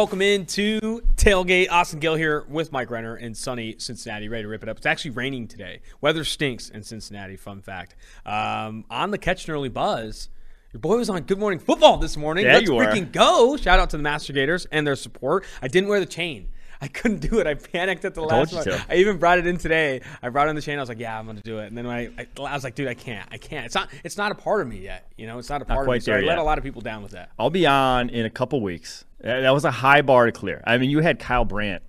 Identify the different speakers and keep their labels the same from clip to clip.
Speaker 1: Welcome into Tailgate. Austin Gayle here with Mike Renner in sunny Cincinnati, ready to rip it up. It's actually raining today. Weather stinks in Cincinnati, fun fact. Um, on the Catch an Early Buzz, your boy was on Good Morning Football this morning.
Speaker 2: Yeah,
Speaker 1: Let's
Speaker 2: you
Speaker 1: freaking go. Shout out to the Master Gators and their support. I didn't wear the chain. I couldn't do it. I panicked at the
Speaker 2: told
Speaker 1: last one.
Speaker 2: to.
Speaker 1: I even brought it in today. I brought in the chain. I was like, "Yeah, I'm gonna do it." And then I, I, I was like, "Dude, I can't. I can't. It's not. It's not a part of me yet. You know, it's not a part of me." So I
Speaker 2: there
Speaker 1: let a lot of people down with that.
Speaker 2: I'll be on in a couple weeks. Uh, That was a high bar to clear. I mean, you had Kyle Brandt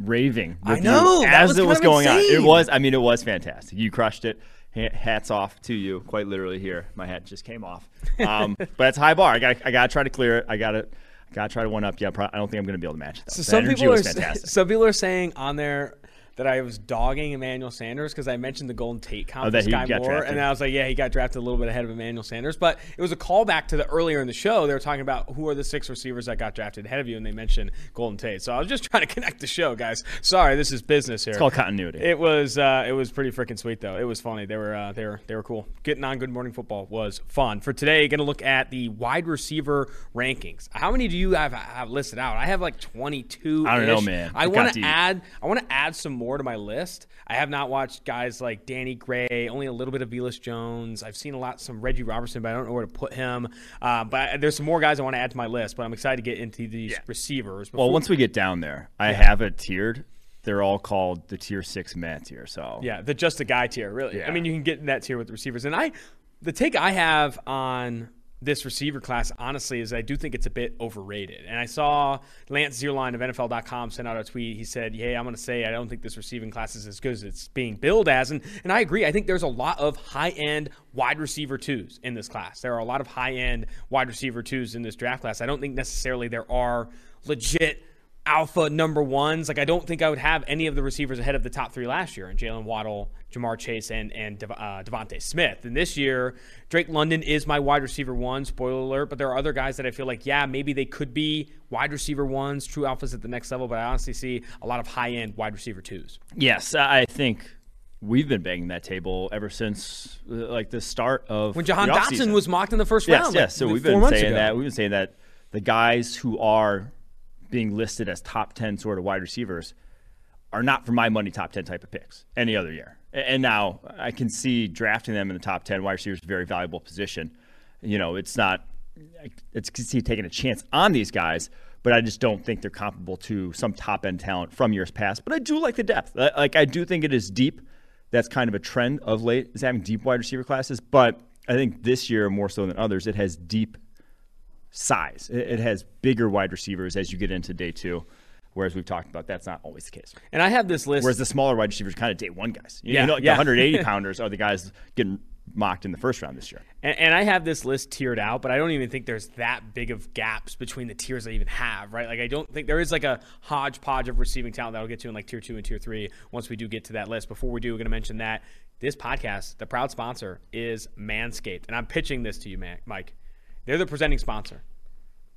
Speaker 2: raving.
Speaker 1: I
Speaker 2: with
Speaker 1: know,
Speaker 2: you as
Speaker 1: was
Speaker 2: it was going on. It was. I mean, it was fantastic. You crushed it. Ha- Hats off to you, quite literally. Here, my hat just came off. Um, but it's a high bar. I got. I got to try to clear it. I got to. Got to try to one up. Yeah, I don't think I'm going to be able to match it. Though.
Speaker 1: So
Speaker 2: The
Speaker 1: some people are
Speaker 2: fantastic.
Speaker 1: some people are saying on there that I was dogging Emmanuel Sanders because I mentioned the Golden Tate comp
Speaker 2: Oh, that
Speaker 1: with
Speaker 2: he Skyy
Speaker 1: Moore,
Speaker 2: drafted.
Speaker 1: and I was like, yeah, he got drafted a little bit ahead of Emmanuel Sanders, but it was a callback to the earlier in the show. They were talking about who are the six receivers that got drafted ahead of you, and they mentioned Golden Tate. So I was just trying to connect the show, guys. Sorry, this is business here.
Speaker 2: It's called continuity.
Speaker 1: It was uh, it was pretty freaking sweet though. It was funny. They were uh, they were they were cool. Getting on Good Morning Football was fun. For today, going to look at the wide receiver rankings. How many do you have, have listed out? I have like twenty two.
Speaker 2: I don't know, man.
Speaker 1: I want to add I want to add some more to my list. I have not watched guys like Danny Gray, only a little bit of Velus Jones. I've seen a lot some Reggie Roberson, but I don't know where to put him. Uh, but there's some more guys I want to add to my list. But I'm excited to get into these receivers.
Speaker 2: well, once we get down there, I have it tiered. They're all called the tier six Matt tier. So
Speaker 1: Yeah, the just a guy tier, really. I
Speaker 2: Yeah.
Speaker 1: mean, you can get in that tier with the receivers. And I, the take I have on this receiver class, honestly, is I do think it's a bit overrated. And I saw Lance Zierlein of NFL.com send out a tweet. He said, "Hey, I'm going to say I don't think this receiving class is as good as it's being billed as." And and I agree. I think there's a lot of high end wide receiver twos in this class. There are a lot of high end wide receiver twos in this draft class. I don't think necessarily there are legit alpha number ones. Like I don't think I would have any of the receivers ahead of the top three last year, and Jaylen Waddle, Ja'Marr Chase, and and uh, DeVonta Smith. And this year, Drake London is my wide receiver one. Spoiler alert! But there are other guys that I feel like, yeah, maybe they could be wide receiver ones, true alphas at the next level. But I honestly see a lot of high end wide receiver twos.
Speaker 2: yes, I think we've been banging that table ever since uh, like the start of
Speaker 1: When Jahan Dotson was mocked in the first
Speaker 2: Yes,
Speaker 1: round,
Speaker 2: yes.
Speaker 1: like,
Speaker 2: So we've been saying
Speaker 1: ago.
Speaker 2: that. We've been saying that the guys who are being listed as top ten sort of wide receivers are not for my money top ten type of picks any other year. And now I can see drafting them in the top ten wide receivers is a very valuable position. You know, it's not. It's can see taking a chance on these guys, but I just don't think they're comparable to some top end talent from years past. But I do like the depth. Like I do think it is deep. That's kind of a trend of late is having deep wide receiver classes. But I think this year more so than others, it has deep size. It, it has bigger wide receivers as you get into day two. Whereas we've talked about that's not always the case.
Speaker 1: And I have this list.
Speaker 2: Whereas the smaller wide receivers, kind of day one guys. You
Speaker 1: Yeah,
Speaker 2: know, like
Speaker 1: yeah.
Speaker 2: the 180 pounders are the guys getting mocked in the first round this year.
Speaker 1: And, and I have this list tiered out, but I don't even think there's that big of gaps between the tiers I even have, right? Like, I don't think there is like a hodgepodge of receiving talent that I'll get to in like tier two and tier three once we do get to that list. Before we do, we're going to mention that this podcast, the proud sponsor, is Manscaped. And I'm pitching this to you, Mike. They're the presenting sponsor.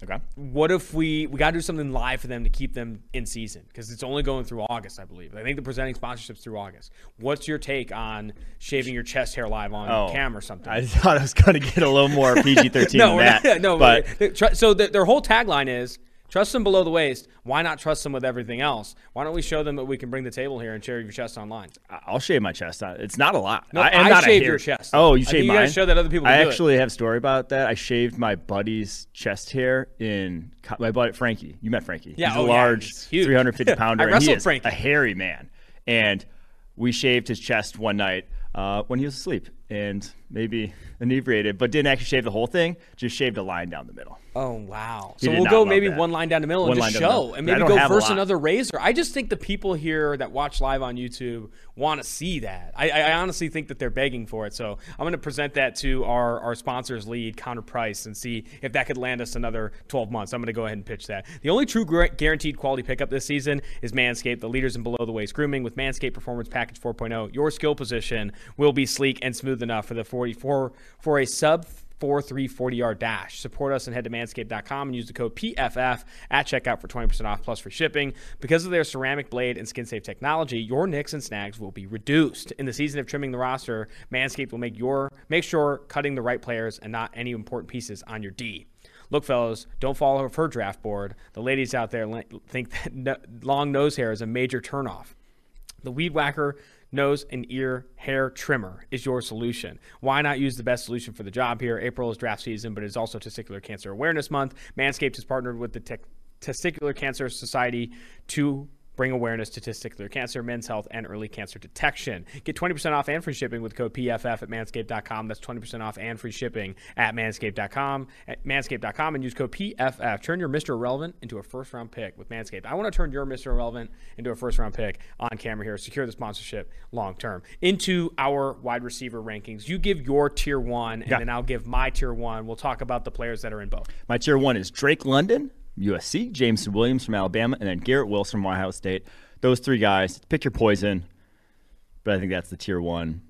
Speaker 2: Okay.
Speaker 1: What if we we got to do something live for them to keep them in season because it's only going through August, I believe. I think the presenting sponsorships through August. What's your take on shaving your chest hair live on
Speaker 2: Oh,
Speaker 1: cam or something?
Speaker 2: I thought I was going to get a little more PG 13
Speaker 1: no,
Speaker 2: than that.
Speaker 1: not- no,
Speaker 2: but
Speaker 1: but so the, their whole tagline is trust them below the waist. Why not trust them with everything else? Why don't we show them that we can bring the table here and share your chest online?
Speaker 2: I'll shave my chest. It's not a lot.
Speaker 1: No,
Speaker 2: am
Speaker 1: I
Speaker 2: not a
Speaker 1: shaved your chest.
Speaker 2: Oh, you
Speaker 1: I think
Speaker 2: shaved
Speaker 1: you
Speaker 2: mine.
Speaker 1: gotta show that other people
Speaker 2: I
Speaker 1: do it.
Speaker 2: actually have a story about that. I shaved my buddy's chest hair in my buddy Frankie. You met Frankie.
Speaker 1: Yeah,
Speaker 2: he's
Speaker 1: oh,
Speaker 2: a
Speaker 1: yeah,
Speaker 2: large,
Speaker 1: huge.
Speaker 2: 350 pounder.
Speaker 1: I wrestled Frankie.
Speaker 2: a hairy man, and we shaved his chest one night uh, when he was asleep and maybe inebriated, but didn't actually shave the whole thing. Just shaved a line down the middle.
Speaker 1: Oh wow!
Speaker 2: He
Speaker 1: So we'll go maybe
Speaker 2: that.
Speaker 1: one line down the middle
Speaker 2: One
Speaker 1: and just
Speaker 2: the
Speaker 1: show, and maybe go
Speaker 2: have a
Speaker 1: versus
Speaker 2: lot.
Speaker 1: another razor. I just think the people here that watch live on YouTube want to see that. I, I honestly think that they're begging for it. So I'm going to present that to our our sponsors lead Counter Price and see if that could land us another 12 months. I'm going to go ahead and pitch that. The only true guaranteed quality pickup this season is Manscaped, the leaders in below the waist grooming with Manscaped Performance Package 4.0. Your skill position will be sleek and smooth enough for the 44 for a sub 4340 yard dash. Support us and head to manscaped.com and use the code PFF at checkout for 20% off plus free shipping. Because of their ceramic blade and skin safe technology, your nicks and snags will be reduced. In the season of trimming the roster, Manscaped will make your make sure cutting the right players and not any important pieces on your D. Look, fellas, don't fall off her draft board. The ladies out there think that long nose hair is a major turnoff. The Weed Whacker nose and ear hair trimmer is your solution. Why not use the best solution for the job here? April is draft season, but it's also Testicular Cancer Awareness Month. Manscaped has partnered with the Te- Testicular Cancer Society to bring awareness to testicular cancer, men's health, and early cancer detection. Get 20% off and free shipping with code PFF at manscaped.com. That's 20% off and free shipping at manscaped.com. At manscaped.com and use code PFF. Turn your Mr. Irrelevant into a first round pick with Manscaped. I want to turn your Mr. Irrelevant into a first round pick on camera here. Secure the sponsorship long term. Into our wide receiver rankings. You give your tier one, and yeah. then I'll give my tier one. We'll talk about the players that are in both.
Speaker 2: My tier one is Drake London. USC, Jameson Williams from Alabama, and then Garrett Wilson from Ohio State. Those three guys, pick your poison. But I think that's the tier one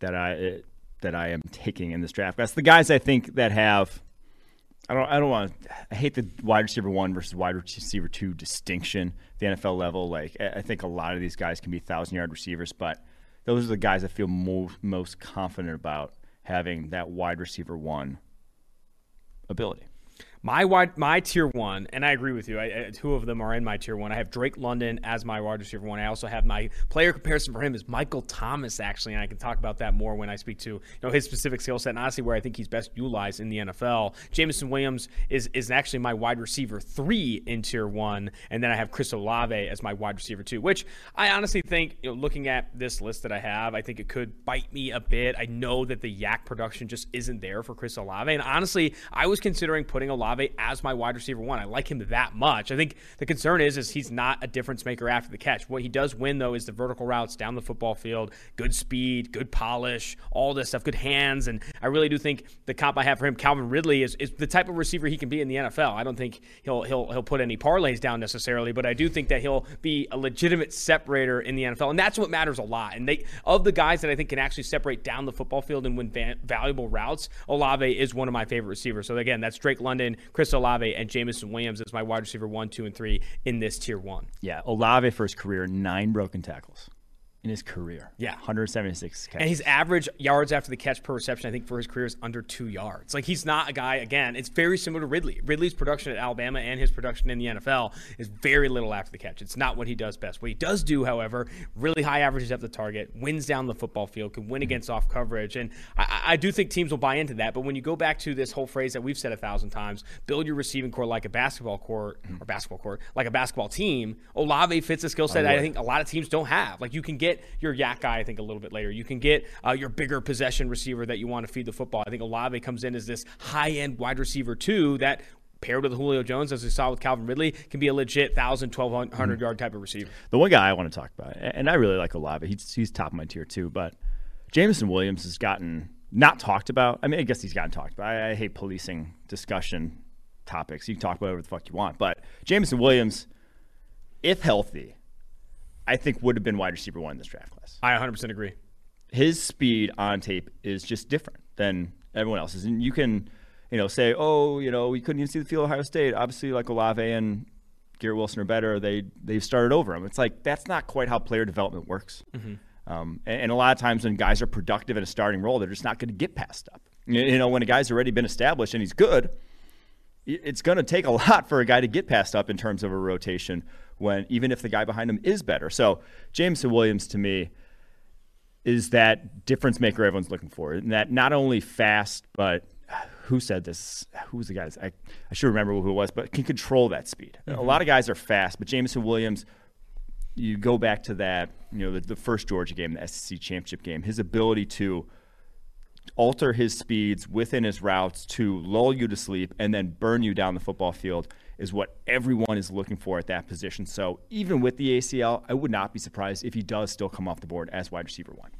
Speaker 2: that I it, that I am taking in this draft. That's the guys I think that have. I don't. I don't want. I hate the wide receiver one versus wide receiver two distinction. At the NFL level, like I think a lot of these guys can be thousand yard receivers, but those are the guys I feel most confident about having that wide receiver one ability.
Speaker 1: My wide, my tier one, and I agree with you. I, I, two of them are in my tier one. I have Drake London as my wide receiver one. I also have my player comparison for him is Michael Thomas, actually, and I can talk about that more when I speak to you know his specific skill set and honestly where I think he's best utilized in the NFL. Jameson Williams is is actually my wide receiver three in tier one, and then I have Chris Olave as my wide receiver two, which I honestly think, you know, looking at this list that I have, I think it could bite me a bit. I know that the YAC production just isn't there for Chris Olave, and honestly, I was considering putting Olave Olave as my wide receiver one. I like him that much. I think the concern is is he's not a difference maker after the catch. What he does win though is the vertical routes down the football field, good speed, good polish, all this stuff, good hands, and I really do think the comp I have for him, Calvin Ridley, is, is the type of receiver he can be in the NFL. I don't think he'll he'll he'll put any parlays down necessarily, but I do think that he'll be a legitimate separator in the NFL, and that's what matters a lot. And they of the guys that I think can actually separate down the football field and win va- valuable routes, Olave is one of my favorite receivers. So again, that's Drake London, Chris Olave, and Jameson Williams as my wide receiver one, two, and three in this tier one.
Speaker 2: Yeah, Olave for his career, nine broken tackles in his career.
Speaker 1: Yeah.
Speaker 2: 176 catches.
Speaker 1: And his average yards after the catch per reception, I think, for his career is under two yards. Like, he's not a guy, again, it's very similar to Ridley. Ridley's production at Alabama and his production in the NFL is very little after the catch. It's not what he does best. What he does do, however, really high averages at the target, wins down the football field, can win mm-hmm. against off coverage. And I, I do think teams will buy into that. But when you go back to this whole phrase that we've said a thousand times, build your receiving corps like a basketball court mm-hmm. or basketball court, like a basketball team, Olave fits a skill set I think a lot of teams don't have. Like, you can get your YAC guy, I think, a little bit later. You can get uh, your bigger possession receiver that you want to feed the football. I think Olave comes in as this high end wide receiver, too, that paired with Julio Jones, as we saw with Calvin Ridley, can be a legit 1,000, 1,200 mm-hmm. yard type of receiver.
Speaker 2: The one guy I want to talk about, and I really like Olave, he's, he's top of my tier, too, but Jameson Williams has gotten not talked about. I mean, I guess he's gotten talked about. I, I hate policing discussion topics. You can talk about whatever the fuck you want, but Jameson Williams, if healthy, I think would have been wide receiver one in this draft class.
Speaker 1: I 100% agree.
Speaker 2: His speed on tape is just different than everyone else's. And you can, you know, say, oh, you know, we couldn't even see the field of Ohio State. Obviously, like Olave and Garrett Wilson are better. They they've started over him. It's like that's not quite how player development works. Mm-hmm. Um, and, and, a lot of times when guys are productive in a starting role, they're just not going to get passed up. You, you know, when a guy's already been established and he's good, it's going to take a lot for a guy to get passed up in terms of a rotation when even if the guy behind him is better. So Jameson Williams to me is that difference maker everyone's looking for, and that not only fast, but who said this? Who was the guy? I, I should remember who it was, but can control that speed. Mm-hmm. A lot of guys are fast, but Jameson Williams, you go back to that, you know, the, the first Georgia game, the SEC championship game, his ability to alter his speeds within his routes to lull you to sleep and then burn you down the football field is what everyone is looking for at that position. So even with the ACL, I would not be surprised if he does still come off the board as wide receiver one.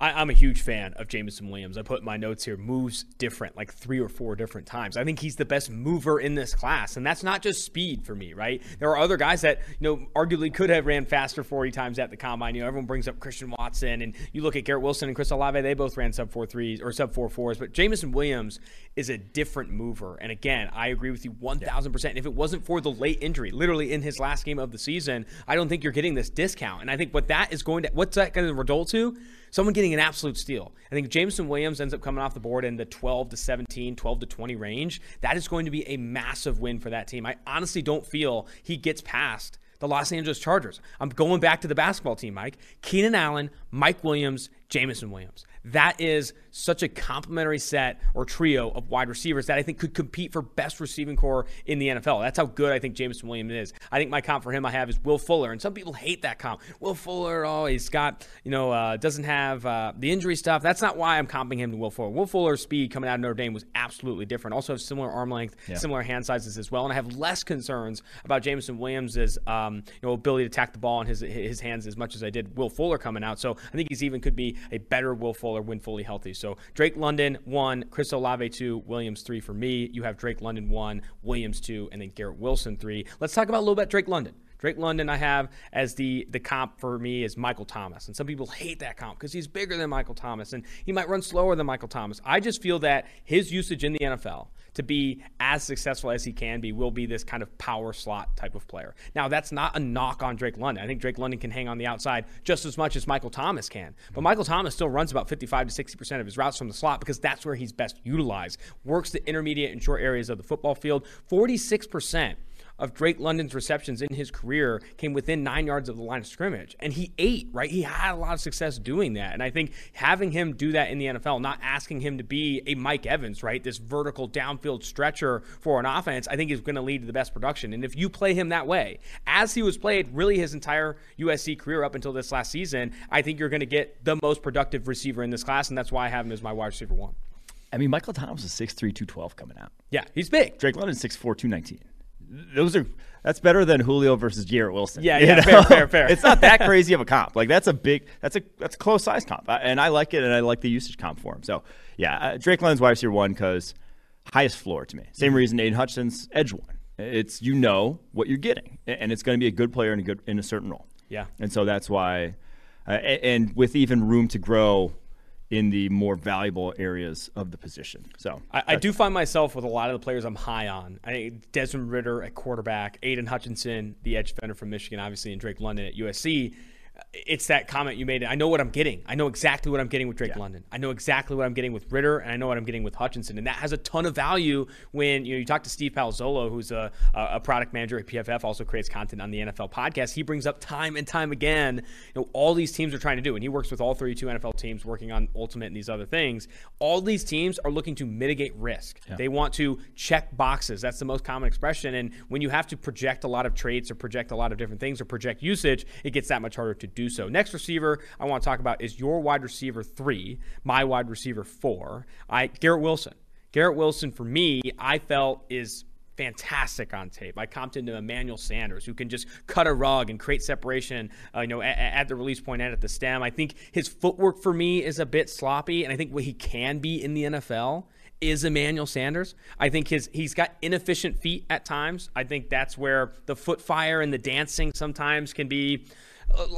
Speaker 1: I, am a huge fan of Jameson Williams. I put my notes here moves different, like three or four different times. I think he's the best mover in this class, and that's not just speed for me, right? There are other guys that you know arguably could have ran faster 40 times at the combine. You know, everyone brings up Christian Watson, and you look at Garrett Wilson and Chris Olave; they both ran sub four threes or sub four fours. But Jameson Williams is a different mover, and again, I agree with you 1,000. percent If it wasn't for the late injury, literally in his last game of the season, I don't think you're getting this discount. And I think what that is going to what's that going to result to? Someone getting an absolute steal. I think Jameson Williams ends up coming off the board in the 12 to 17, 12 to 20 range. That is going to be a massive win for that team. I honestly don't feel he gets past the Los Angeles Chargers. I'm going back to the basketball team, Mike. Keenan Allen, Mike Williams, Jameson Williams. That is such a complementary set or trio of wide receivers that I think could compete for best receiving corps in the NFL. That's how good I think Jameson Williams is. I think my comp for him I have is Will Fuller, and some people hate that comp. Will Fuller, oh, he's got you know uh, doesn't have uh, the injury stuff. That's not why I'm comping him to Will Fuller. Will Fuller's speed coming out of Notre Dame was absolutely different. Also have similar arm length, yeah. similar hand sizes as well, and I have less concerns about Jameson Williams' um, you know ability to tack the ball in his his hands as much as I did Will Fuller coming out. So I think he's even could be a better Will Fuller when fully healthy. So Drake London one, Chris Olave two, Williams three for me. You have Drake London one, Williams two, and then Garrett Wilson three. Let's talk about a little bit Drake London. Drake London, I have as the the comp for me is Michael Thomas, and some people hate that comp because he's bigger than Michael Thomas and he might run slower than Michael Thomas. I just feel that his usage in the NFL to be as successful as he can be will be this kind of power slot type of player. Now, that's not a knock on Drake London. I think Drake London can hang on the outside just as much as Michael Thomas can. But Michael Thomas still runs about 55 to 60% of his routes from the slot because that's where he's best utilized. Works the intermediate and short areas of the football field. 46% of Drake London's receptions in his career came within nine yards of the line of scrimmage. And he ate, right? He had a lot of success doing that. And I think having him do that in the NFL, not asking him to be a Mike Evans, right? This vertical downfield stretcher for an offense, I think is going to lead to the best production. And if you play him that way, as he was played really his entire USC career up until this last season, I think you're going to get the most productive receiver in this class. And that's why I have him as my wide receiver one.
Speaker 2: I mean, Michael Thomas is 6'3, 212 coming out.
Speaker 1: Yeah, he's big.
Speaker 2: Drake London 6'4, 219 those are that's better than Julio versus Garrett Wilson.
Speaker 1: Yeah, yeah, fair, fair, fair.
Speaker 2: it's not that crazy of a comp. Like that's a big, that's a that's a close size comp, and I like it, and I like the usage comp for him. So yeah, uh, Drake London's wide receiver one because highest floor to me. Same reason Aidan Hutchinson's edge one. It's you know what you're getting, and it's going to be a good player in a good in a certain role.
Speaker 1: Yeah,
Speaker 2: and so that's why, uh, and with even room to grow in the more valuable areas of the position. So
Speaker 1: I, I, do find myself with a lot of the players I'm high on. I Desmond Ridder at quarterback, Aidan Hutchinson, the edge defender from Michigan, obviously, and Drake London at USC it's that comment you made. I know what I'm getting. I know exactly what I'm getting with Drake yeah. London. I know exactly what I'm getting with Ridder, and I know what I'm getting with Hutchinson. And that has a ton of value when you know you talk to Steve Palazzolo, who's a, a product manager at PFF, also creates content on the NFL podcast. He brings up time and time again, you know, all these teams are trying to do, and he works with all 32 NFL teams working on Ultimate and these other things. All these teams are looking to mitigate risk. Yeah. They want to check boxes. That's the most common expression. And when you have to project a lot of traits or project a lot of different things or project usage, it gets that much harder to do so. Next receiver I want to talk about is your wide receiver three, my wide receiver four. I Garrett Wilson. Garrett Wilson for me, I felt is fantastic on tape. I comped into Emmanuel Sanders, who can just cut a rug and create separation, uh, you know, at, at, the release point and at the stem. I think his footwork for me is a bit sloppy, and I think what he can be in the NFL is Emmanuel Sanders. I think his he's got inefficient feet at times. I think that's where the foot fire and the dancing sometimes can be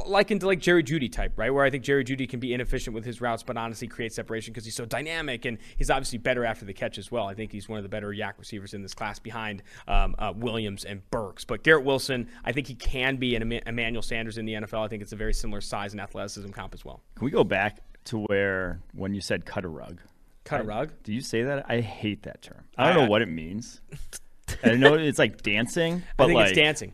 Speaker 1: likened to like Jerry Jeudy type, right? Where I think Jerry Jeudy can be inefficient with his routes, but honestly create separation because he's so dynamic and he's obviously better after the catch as well. I think he's one of the better YAC receivers in this class behind um, uh, Williams and Burks. But Garrett Wilson, I think he can be an Emmanuel Sanders in the NFL. I think it's a very similar size and athleticism comp as well.
Speaker 2: Can we go back to where when you said cut a rug?
Speaker 1: Cut a rug?
Speaker 2: do you say that? I hate that term. I don't I, know what it means. I don't know it's like dancing, but
Speaker 1: I think
Speaker 2: like,
Speaker 1: it's dancing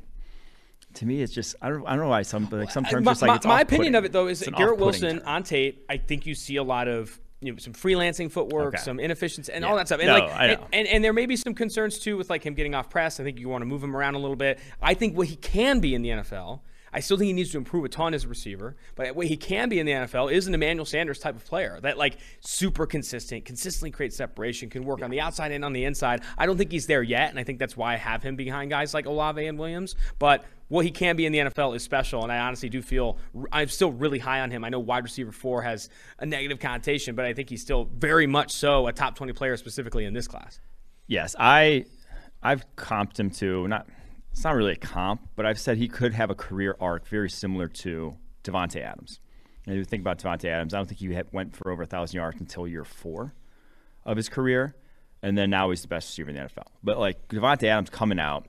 Speaker 2: to me, it's just I don't I don't know why some like sometimes my,
Speaker 1: just
Speaker 2: like
Speaker 1: my, my opinion of it though is Garrett Wilson term. on tape. I think you see a lot of you know, some freelancing footwork, okay. some inefficiency, and yeah. all that stuff. And
Speaker 2: no,
Speaker 1: like, and, and, and, there may be some concerns too with like him getting off press. I think you want to move him around a little bit. I think what he can be in the NFL I still think he needs to improve a ton as a receiver, but what he can be in the NFL is an Emmanuel Sanders type of player that like super consistent, consistently creates separation, can work yeah. on the outside and on the inside. I don't think he's there yet, and I think that's why I have him behind guys like Olave and Williams. But what he can be in the NFL is special, and I honestly do feel I'm still really high on him. I know wide receiver four has a negative connotation, but I think he's still very much so a top 20 player specifically in this class.
Speaker 2: Yes, I I've comped him to not it's not really a comp, but I've said he could have a career arc very similar to Davante Adams. And if you think about Davante Adams, I don't think he went for over a thousand yards until year four of his career, and then now he's the best receiver in the NFL. But like Davante Adams coming out,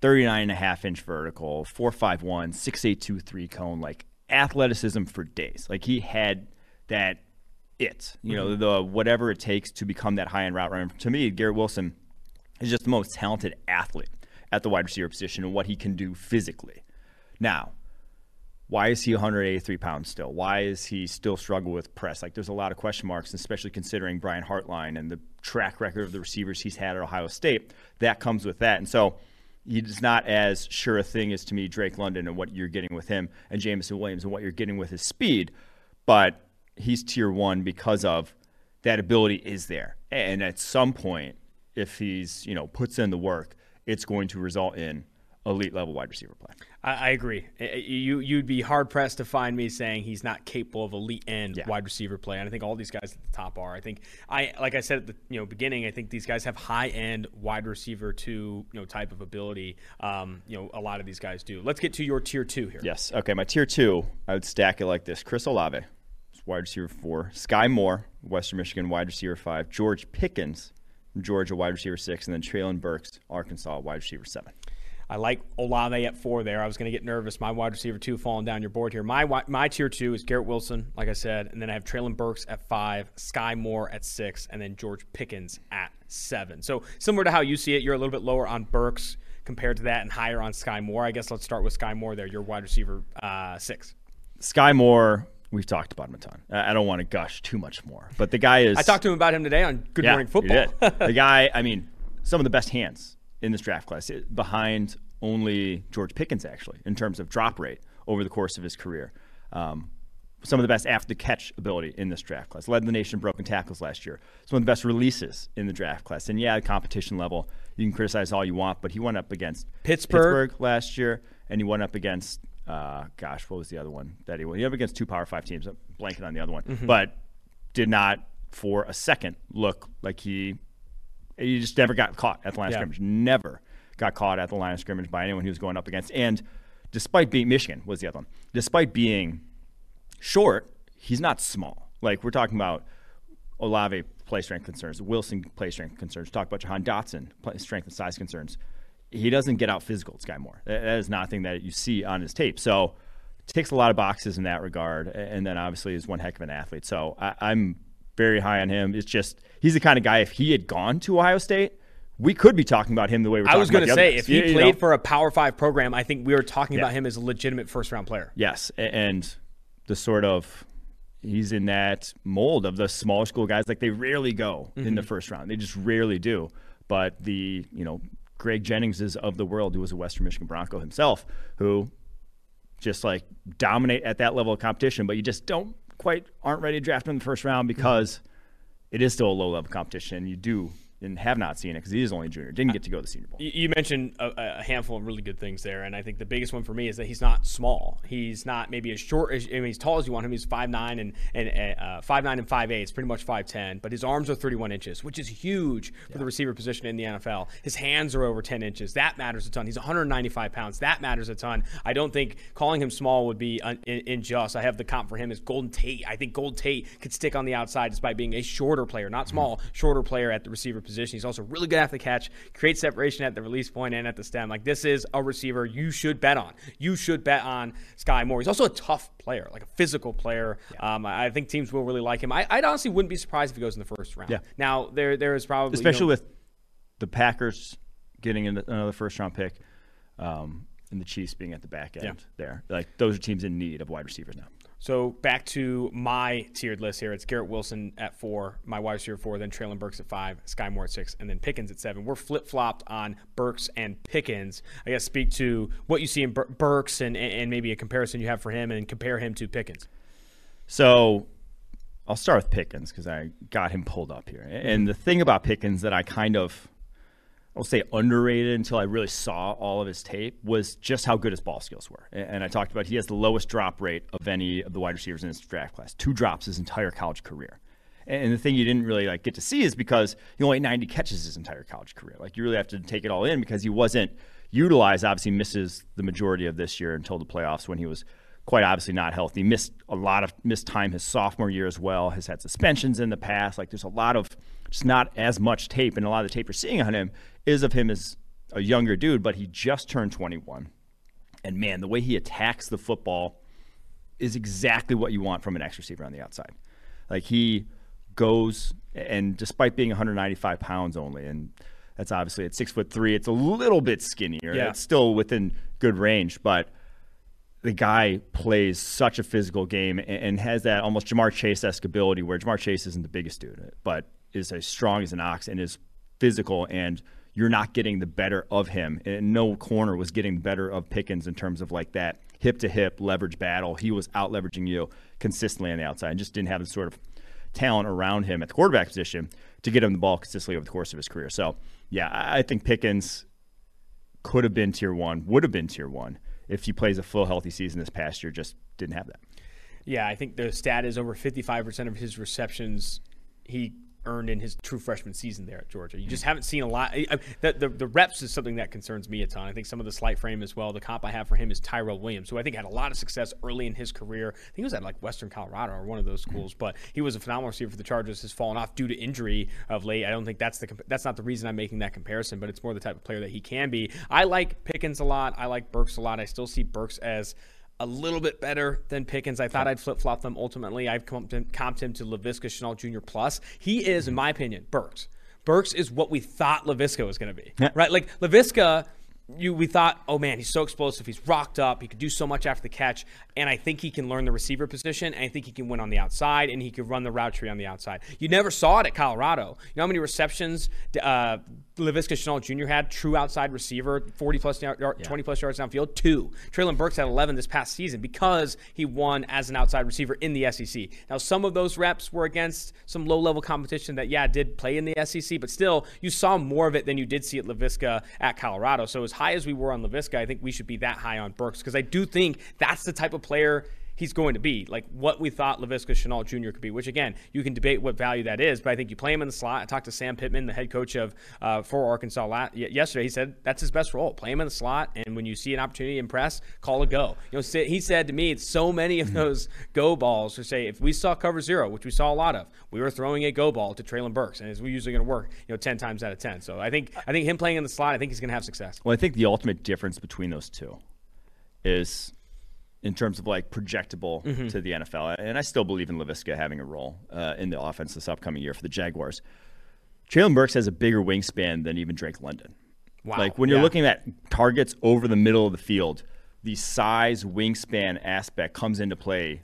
Speaker 2: 39 and a half inch vertical, 451, 6823 cone, like athleticism for days. Like he had that it. You know, mm-hmm. the whatever it takes to become that high end route runner. To me, Garrett Wilson is just the most talented athlete at the wide receiver position and what he can do physically. Now, why is he 183 pounds still? Why is he still struggle with press? Like, there's a lot of question marks, especially considering Brian Hartline and the track record of the receivers he's had at Ohio State. That comes with that, and so he's not as sure a thing as to me Drake London and what you're getting with him and Jameson Williams and what you're getting with his speed, but he's tier one because of that ability is there, and at some point, if he's you know puts in the work, it's going to result in elite level wide receiver play.
Speaker 1: I, I agree. You you'd be hard pressed to find me saying he's not capable of elite end yeah. wide receiver play, and I think all these guys at the top are. I think I like I said at the you know beginning. I think these guys have high end wide receiver two you know type of ability. Um, you know a lot of these guys do. Let's get to your tier two here.
Speaker 2: Yes. Okay. My tier two, I would stack it like this: Chris Olave, wide receiver four; Skyy Moore, Western Michigan, wide receiver five; George Pickens, Georgia, wide receiver six, and then Treylon Burks, Arkansas, wide receiver seven.
Speaker 1: I like Olave at four there. I was going to get nervous. My wide receiver two falling down your board here. My my tier two is Garrett Wilson, like I said, and then I have Treylon Burks at five, Skyy Moore at six, and then George Pickens at seven. So similar to how you see it, you're a little bit lower on Burks compared to that, and higher on Skyy Moore. I guess let's start with Skyy Moore there. Your wide receiver uh, six.
Speaker 2: Skyy Moore We've talked about him a ton. I don't want to gush too much more, but the guy is.
Speaker 1: I talked to him about him today on Good yeah, Morning Football.
Speaker 2: the guy, I mean, some of the best hands in this draft class, behind only George Pickens, actually, in terms of drop rate over the course of his career. Um, some of the best after the catch ability in this draft class. Led the nation in broken tackles last year. Some of the best releases in the draft class. And yeah, the competition level, you can criticize all you want, but he went up against
Speaker 1: Pittsburgh,
Speaker 2: Pittsburgh last year, and he went up against uh, gosh, what was the other one that he won? He went against two Power Five teams. I'm blanking on the other one, mm-hmm. but did not for a second look like he. He just never got caught at the line yeah. of scrimmage. Never got caught at the line of scrimmage by anyone he was going up against. And despite being Michigan was the other one. Despite being short, he's not small. Like we're talking about Olave play strength concerns, Wilson play strength concerns. Talk about Jahan Dotson play strength and size concerns he doesn't get out physical, Skyy Moore. That is not a thing that you see on his tape. So ticks a lot of boxes in that regard. And then obviously is one heck of an athlete. So I, am very high on him. It's just he's the kind of guy. If he had gone to Ohio State, we could be talking about him the way we're. I
Speaker 1: was going
Speaker 2: to
Speaker 1: say if he you, played you know? for a Power Five program, I think we were talking yeah. about him as a legitimate first round player.
Speaker 2: Yes, and the sort of he's in that mold of the smaller school guys. Like they rarely go mm-hmm. in the mm-hmm. first round. They just rarely do. But the you know Greg Jenningses of the world, who was a Western Michigan Bronco himself, who just like dominate at that level of competition, but you just don't quite aren't ready to draft him in the first round because it is still a low level competition. You do and have not seen it because he is only a junior. Didn't get to go to the Senior Bowl.
Speaker 1: You mentioned a, a, handful of really good things there, and I think the biggest one for me is that he's not small. He's not maybe as short as I mean, he's tall as you want him. He's five nine and and uh, five nine and five eight. It's pretty much five ten, but his arms are thirty one inches, which is huge for yeah. the receiver position in the NFL. His hands are over ten inches. That matters a ton. He's 195 pounds. That matters a ton. I don't think calling him small would be un- unjust. I have the comp for him as Golden Tate. I think Golden Tate could stick on the outside despite being a shorter player, not small, mm-hmm. shorter player at the receiver position. He's also really good at the catch, create separation at the release point and at the stem. Like this is a receiver you should bet on. You should bet on Skyy Moore. He's also a tough player, like a physical player. Yeah. Um, I think teams will really like him. I, I honestly wouldn't be surprised if he goes in the first round. Yeah. Now there there is probably
Speaker 2: especially you know, with the Packers getting another first round pick. Um, and the Chiefs being at the back end yeah. there. Like those are teams in need of wide receivers now.
Speaker 1: So back to my tiered list here. It's Garrett Wilson at four, my wide receiver four, then Treylon Burks at five, Skyy Moore at six, and then Pickens at seven. We're flip flopped on Burks and Pickens. I guess speak to what you see in Bur- Burks and, and maybe a comparison you have for him and compare him to Pickens.
Speaker 2: So I'll start with Pickens because I got him pulled up here. And the thing about Pickens that I kind of I'll say underrated until I really saw all of his tape was just how good his ball skills were. And I talked about he has the lowest drop rate of any of the wide receivers in his draft class. Two drops his entire college career. And the thing you didn't really like get to see is because he only had 90 catches his entire college career. Like you really have to take it all in because he wasn't utilized. Obviously, misses the majority of this year until the playoffs when he was quite obviously not healthy. Missed a lot of missed time his sophomore year as well. Has had suspensions in the past. Like there's a lot of just not as much tape, and a lot of the tape you're seeing on him is of him as a younger dude, but he just turned 21. And man, the way he attacks the football is exactly what you want from an X receiver on the outside. Like he goes and despite being 195 pounds only, and that's obviously at six foot three, it's a little bit skinnier.
Speaker 1: Yeah.
Speaker 2: It's still within good range, but the guy plays such a physical game and, has that almost Ja'Marr Chase esque ability where Ja'Marr Chase isn't the biggest dude, but is as strong as an ox and is physical and you're not getting the better of him. And no corner was getting better of Pickens in terms of like that hip to hip leverage battle. He was out leveraging you consistently on the outside and just didn't have the sort of talent around him at the quarterback position to get him the ball consistently over the course of his career. So, yeah, I think Pickens could have been tier one, would have been tier one if he plays a full healthy season this past year. Just didn't have that.
Speaker 1: Yeah, I think the stat is over 55% of his receptions he earned in his true freshman season there at Georgia. You just mm. haven't seen a lot. I, I, the, the, the reps is something that concerns me a ton. I think some of the slight frame as well. The comp I have for him is Tyrell Williams, who I think had a lot of success early in his career. I think he was at like Western Colorado or one of those mm. schools, but he was a phenomenal receiver for the Chargers. Has fallen off due to injury of late. I don't think that's the that's not the reason I'm making that comparison, but it's more the type of player that he can be. I like Pickens a lot. I like Burks a lot. I still see Burks as a little bit better than Pickens. I thought I'd flip flop them. Ultimately, I've comped him, comped him to Laviska Shenault Jr. plus. He is, in mm-hmm. my opinion, Burks. Burks is what we thought Laviska was going to be,
Speaker 2: Yeah.
Speaker 1: right? Like Laviska, you we thought, oh man, he's so explosive. He's rocked up. He could do so much after the catch, and I think he can learn the receiver position. And I think he can win on the outside, and he could run the route tree on the outside. You never saw it at Colorado. You know how many receptions uh, Laviska Shenault Jr. had, true outside receiver, 40 plus yard, yard- 20 plus yards downfield? Two. Treylon Burks had 11 this past season because he won as an outside receiver in the SEC. Now, some of those reps were against some low level competition that, yeah, did play in the SEC, but still, you saw more of it than you did see at Laviska at Colorado. So, as high as we were on Laviska, I think we should be that high on Burks because I do think that's the type of player he's going to be, like what we thought Laviska Shenault Jr. could be, which again, you can debate what value that is, but I think you play him in the slot. I talked to Sam Pittman, the head coach of uh, for Arkansas la- y- yesterday. He said that's his best role. Play him in the slot, and when you see an opportunity to impress, call a go. You know, he said to me, it's so many of those go balls to say if we saw cover zero, which we saw a lot of, we were throwing a go ball to Treylon Burks, and it's usually going to work, you know, ten times out of ten. So I think I think him playing in the slot, I think he's going to have success.
Speaker 2: Well, I think the ultimate difference between those two is in terms of like projectable
Speaker 1: Mm-hmm.
Speaker 2: to the NFL. And I still believe in Laviska having a role uh, in the offense this upcoming year for the Jaguars. Treylon Burks has a bigger wingspan than even Drake London.
Speaker 1: Wow.
Speaker 2: Like when you're
Speaker 1: Yeah.
Speaker 2: looking at targets over the middle of the field, the size wingspan aspect comes into play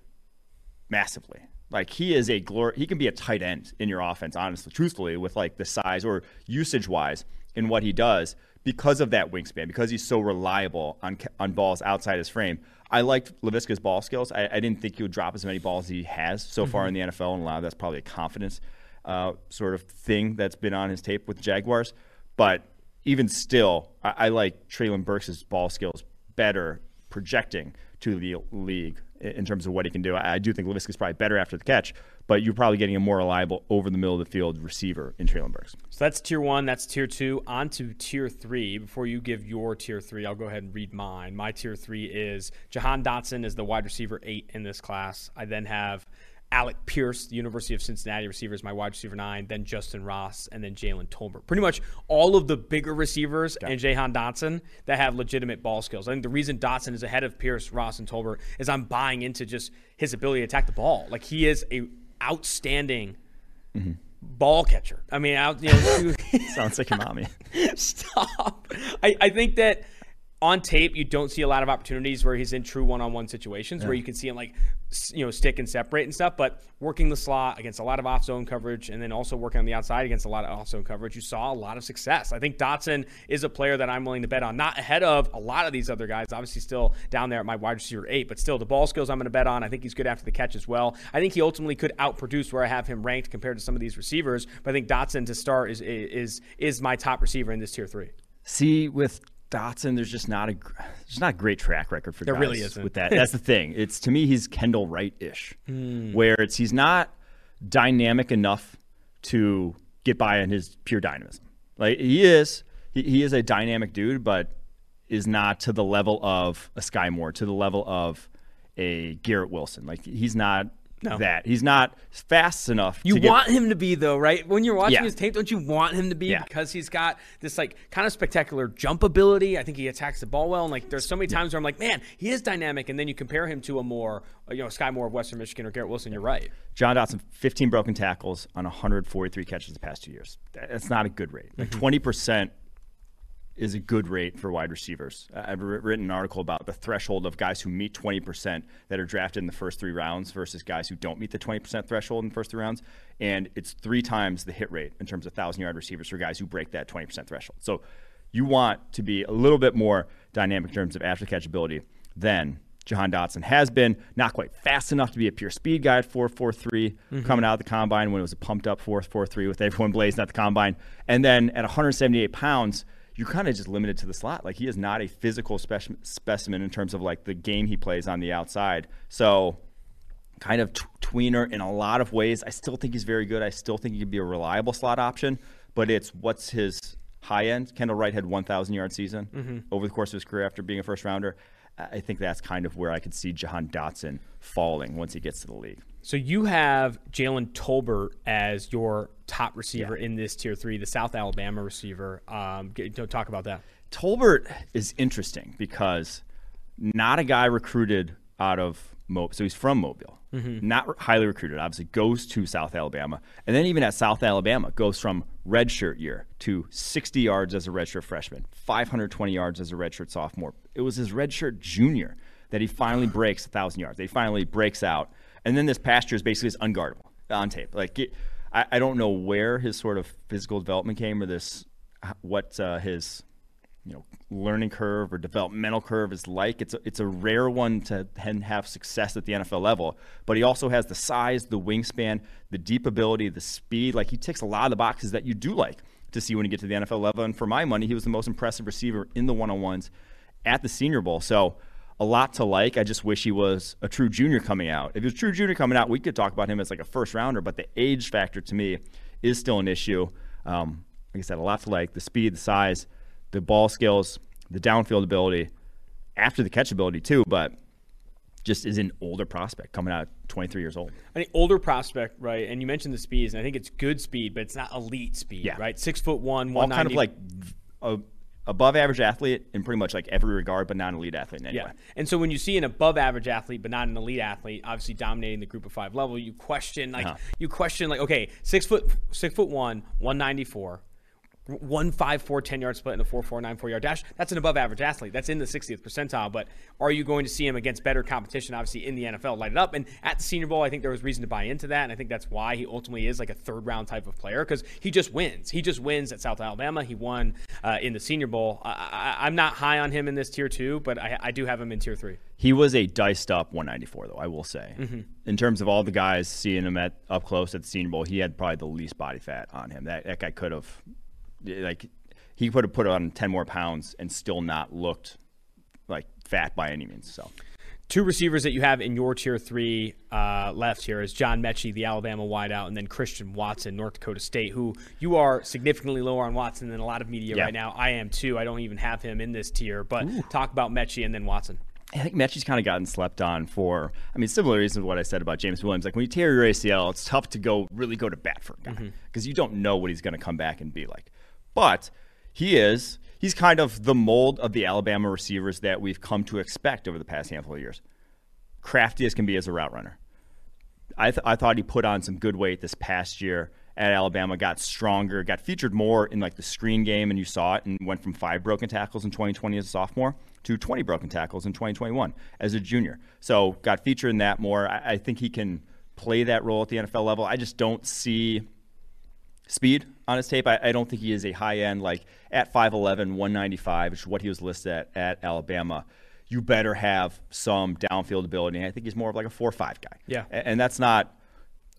Speaker 2: massively. Like he is a glor- he can be a tight end in your offense, honestly, truthfully, with like the size or usage wise in what he does because of that wingspan, because he's so reliable on on balls outside his frame. I liked Laviska's ball skills. I, I didn't think he would drop as many balls as he has so far in the NFL, and a lot of that's probably a confidence uh, sort of thing that's been on his tape with Jaguars. But even still, I, I like Treylon Burks' ball skills better projecting to the league in in terms of what he can do. I, I do think Laviska's probably better after the catch, but you're probably getting a more reliable over the middle of the field receiver in Treylon Burks.
Speaker 1: So that's tier one. That's tier two. On to tier three. Before you give your tier three, I'll go ahead and read mine. My tier three is Jahan Dotson is the wide receiver eight in this class. I then have Alec Pierce, the University of Cincinnati receiver, is my wide receiver nine. Then Justyn Ross, and then Jalen Tolbert. Pretty much all of the bigger receivers and Jahan Dotson that have legitimate ball skills. I think the reason Dotson is ahead of Pierce, Ross, and Tolbert is I'm buying into just his ability to attack the ball. Like he is a outstanding mm-hmm. ball catcher. I mean, out you know,
Speaker 2: Sounds like your mommy.
Speaker 1: stop. I, I think that on tape you don't see a lot of opportunities where he's in true one-on-one situations where you can see him like you know stick and separate and stuff. But working the slot against a lot of off-zone coverage and then also working on the outside against a lot of off-zone coverage, you saw a lot of success. I think Dotson is a player that I'm willing to bet on, not ahead of a lot of these other guys. Obviously, still down there at my wide receiver eight, but still the ball skills I'm going to bet on. I think he's good after the catch as well. I think he ultimately could outproduce where I have him ranked compared to some of these receivers. But I think Dotson to start is is is my top receiver in this tier three.
Speaker 2: See, with Dotson, there's just not a there's not a great track record for
Speaker 1: There
Speaker 2: guys
Speaker 1: really isn't.
Speaker 2: with that. That's the thing. It's to me he's Kendall Wright ish, hmm. where it's he's not dynamic enough to get by on his pure dynamism. Like he is, he, he is a dynamic dude, but is not to the level of a Skyy Moore, to the level of a Garrett Wilson. Like he's not
Speaker 1: No.
Speaker 2: that. He's not fast enough.
Speaker 1: You
Speaker 2: to get-
Speaker 1: want him to be though, right? When you're watching
Speaker 2: Yeah.
Speaker 1: his tape, don't you want him to be
Speaker 2: Yeah.
Speaker 1: because he's got this like kind of spectacular jump ability. I think he attacks the ball well, and like there's so many times where I'm like, man, he is dynamic, and then you compare him to a more, uh, you know, Skyy Moore of Western Michigan or Garrett Wilson. You're right.
Speaker 2: Jahan Dotson, 15 broken tackles on 143 catches the past two years. That's not a good rate. Like
Speaker 1: Mm-hmm.
Speaker 2: 20% is a good rate for wide receivers. Uh, I've written an article about the threshold of guys who meet 20% that are drafted in the first three rounds versus guys who don't meet the 20% threshold in the first three rounds. And it's three times the hit rate in terms of 1,000 yard receivers for guys who break that 20% threshold. So you want to be a little bit more dynamic in terms of after catch ability than Jahan Dotson has been. Not quite fast enough to be a pure speed guy at 4.43 coming out of the combine when it was a pumped up 4.43 with everyone blazing at the combine. And then at 178 pounds, you're kind of just limited to the slot. Like he is not a physical spec- specimen in terms of like the game he plays on the outside. So kind of t- tweener in a lot of ways. I still think he's very good. I still think he could be a reliable slot option, but it's what's his high end. Kendall Wright had 1,000 yard season mm-hmm. over the course of his career after being a first rounder. I think that's kind of where I could see Jahan Dotson falling once he gets to the league.
Speaker 1: So you have Jalen Tolbert as your top receiver in this tier three, the South Alabama receiver. Um, don't talk about that.
Speaker 2: Tolbert is interesting because not a guy recruited out of Mobile. So he's from Mobile, not highly recruited. Obviously, goes to South Alabama, and then even at South Alabama, goes from redshirt year to 60 yards as a redshirt freshman, 520 yards as a redshirt sophomore. It was his redshirt junior that he finally breaks 1,000 yards. He finally breaks out, and then this past year is basically is unguardable on tape. Like it, I, I don't know where his sort of physical development came, or this what uh, his you know learning curve or developmental curve is like. It's a, it's a rare one to have success at the NFL level, but he also has the size, the wingspan, the deep ability, the speed. Like he ticks a lot of the boxes that you do like to see when you get to the NFL level. And for my money, he was the most impressive receiver in the one on ones at the Senior Bowl. So a lot to like. I just wish he was a true junior coming out. If he was true junior coming out, we could talk about him as like a first rounder, but the age factor to me is still an issue. Um, like I said, a lot to like the speed, the size, the ball skills, the downfield ability, after the catch ability too, but just is an older prospect coming out 23 years old.
Speaker 1: I think older prospect, right? And you mentioned the speeds, and I think it's good speed, but it's not elite speed,
Speaker 2: Yeah.
Speaker 1: right? Six foot one, one
Speaker 2: kind of like a, above average athlete in pretty much like every regard, but not an elite athlete in any
Speaker 1: Yeah.
Speaker 2: way.
Speaker 1: And so when you see an above average athlete but not an elite athlete, obviously dominating the group of five level, you question like
Speaker 2: Uh-huh.
Speaker 1: you question like okay, six foot six foot one, one ninety four. One five four ten yard split and a four four nine four yard dash. That's an above average athlete. That's in the 60th percentile. But are you going to see him against better competition? Obviously in the NFL, light it up. And at the Senior Bowl, I think there was reason to buy into that, and I think that's why he ultimately is like a third round type of player because he just wins. He just wins at South Alabama. He won uh, in the Senior Bowl. I, I, I'm not high on him in this tier two, but I, I do have him in tier three.
Speaker 2: He was a diced up 194, though, I will say.
Speaker 1: Mm-hmm.
Speaker 2: In terms of all the guys seeing him at up close at the Senior Bowl, he had probably the least body fat on him. That, that guy could have, like, he could have put on 10 more pounds and still not looked like fat by any means. So,
Speaker 1: Two receivers that you have in your tier three uh, left here is John Metchie, the Alabama wideout, and then Christian Watson, North Dakota State, who you are significantly lower on Watson than a lot of media
Speaker 2: Yeah.
Speaker 1: right now. I am too. I don't even have him in this tier, but talk about Metchie and then Watson.
Speaker 2: I think Metchie's kind of gotten slept on for, I mean, similar reasons to what I said about James Williams. Like when you tear your ACL, it's tough to go really go to bat for a guy because you don't know what he's going to come back and be like. But he is, he's kind of the mold of the Alabama receivers that we've come to expect over the past handful of years. Crafty as can be as a route runner. I, th- I thought he put on some good weight this past year at Alabama, got stronger, got featured more in like the screen game, and you saw it, and went from five broken tackles in 2020 as a sophomore to 20 broken tackles in 2021 as a junior. So got featured in that more. I, I think he can play that role at the NFL level. I just don't see speed on his tape. I, I don't think he is a high end, like at 5'11, 195, which is what he was listed at at Alabama. You better have some downfield ability. And I think he's more of like a 4 5 guy.
Speaker 1: Yeah.
Speaker 2: A- And that's not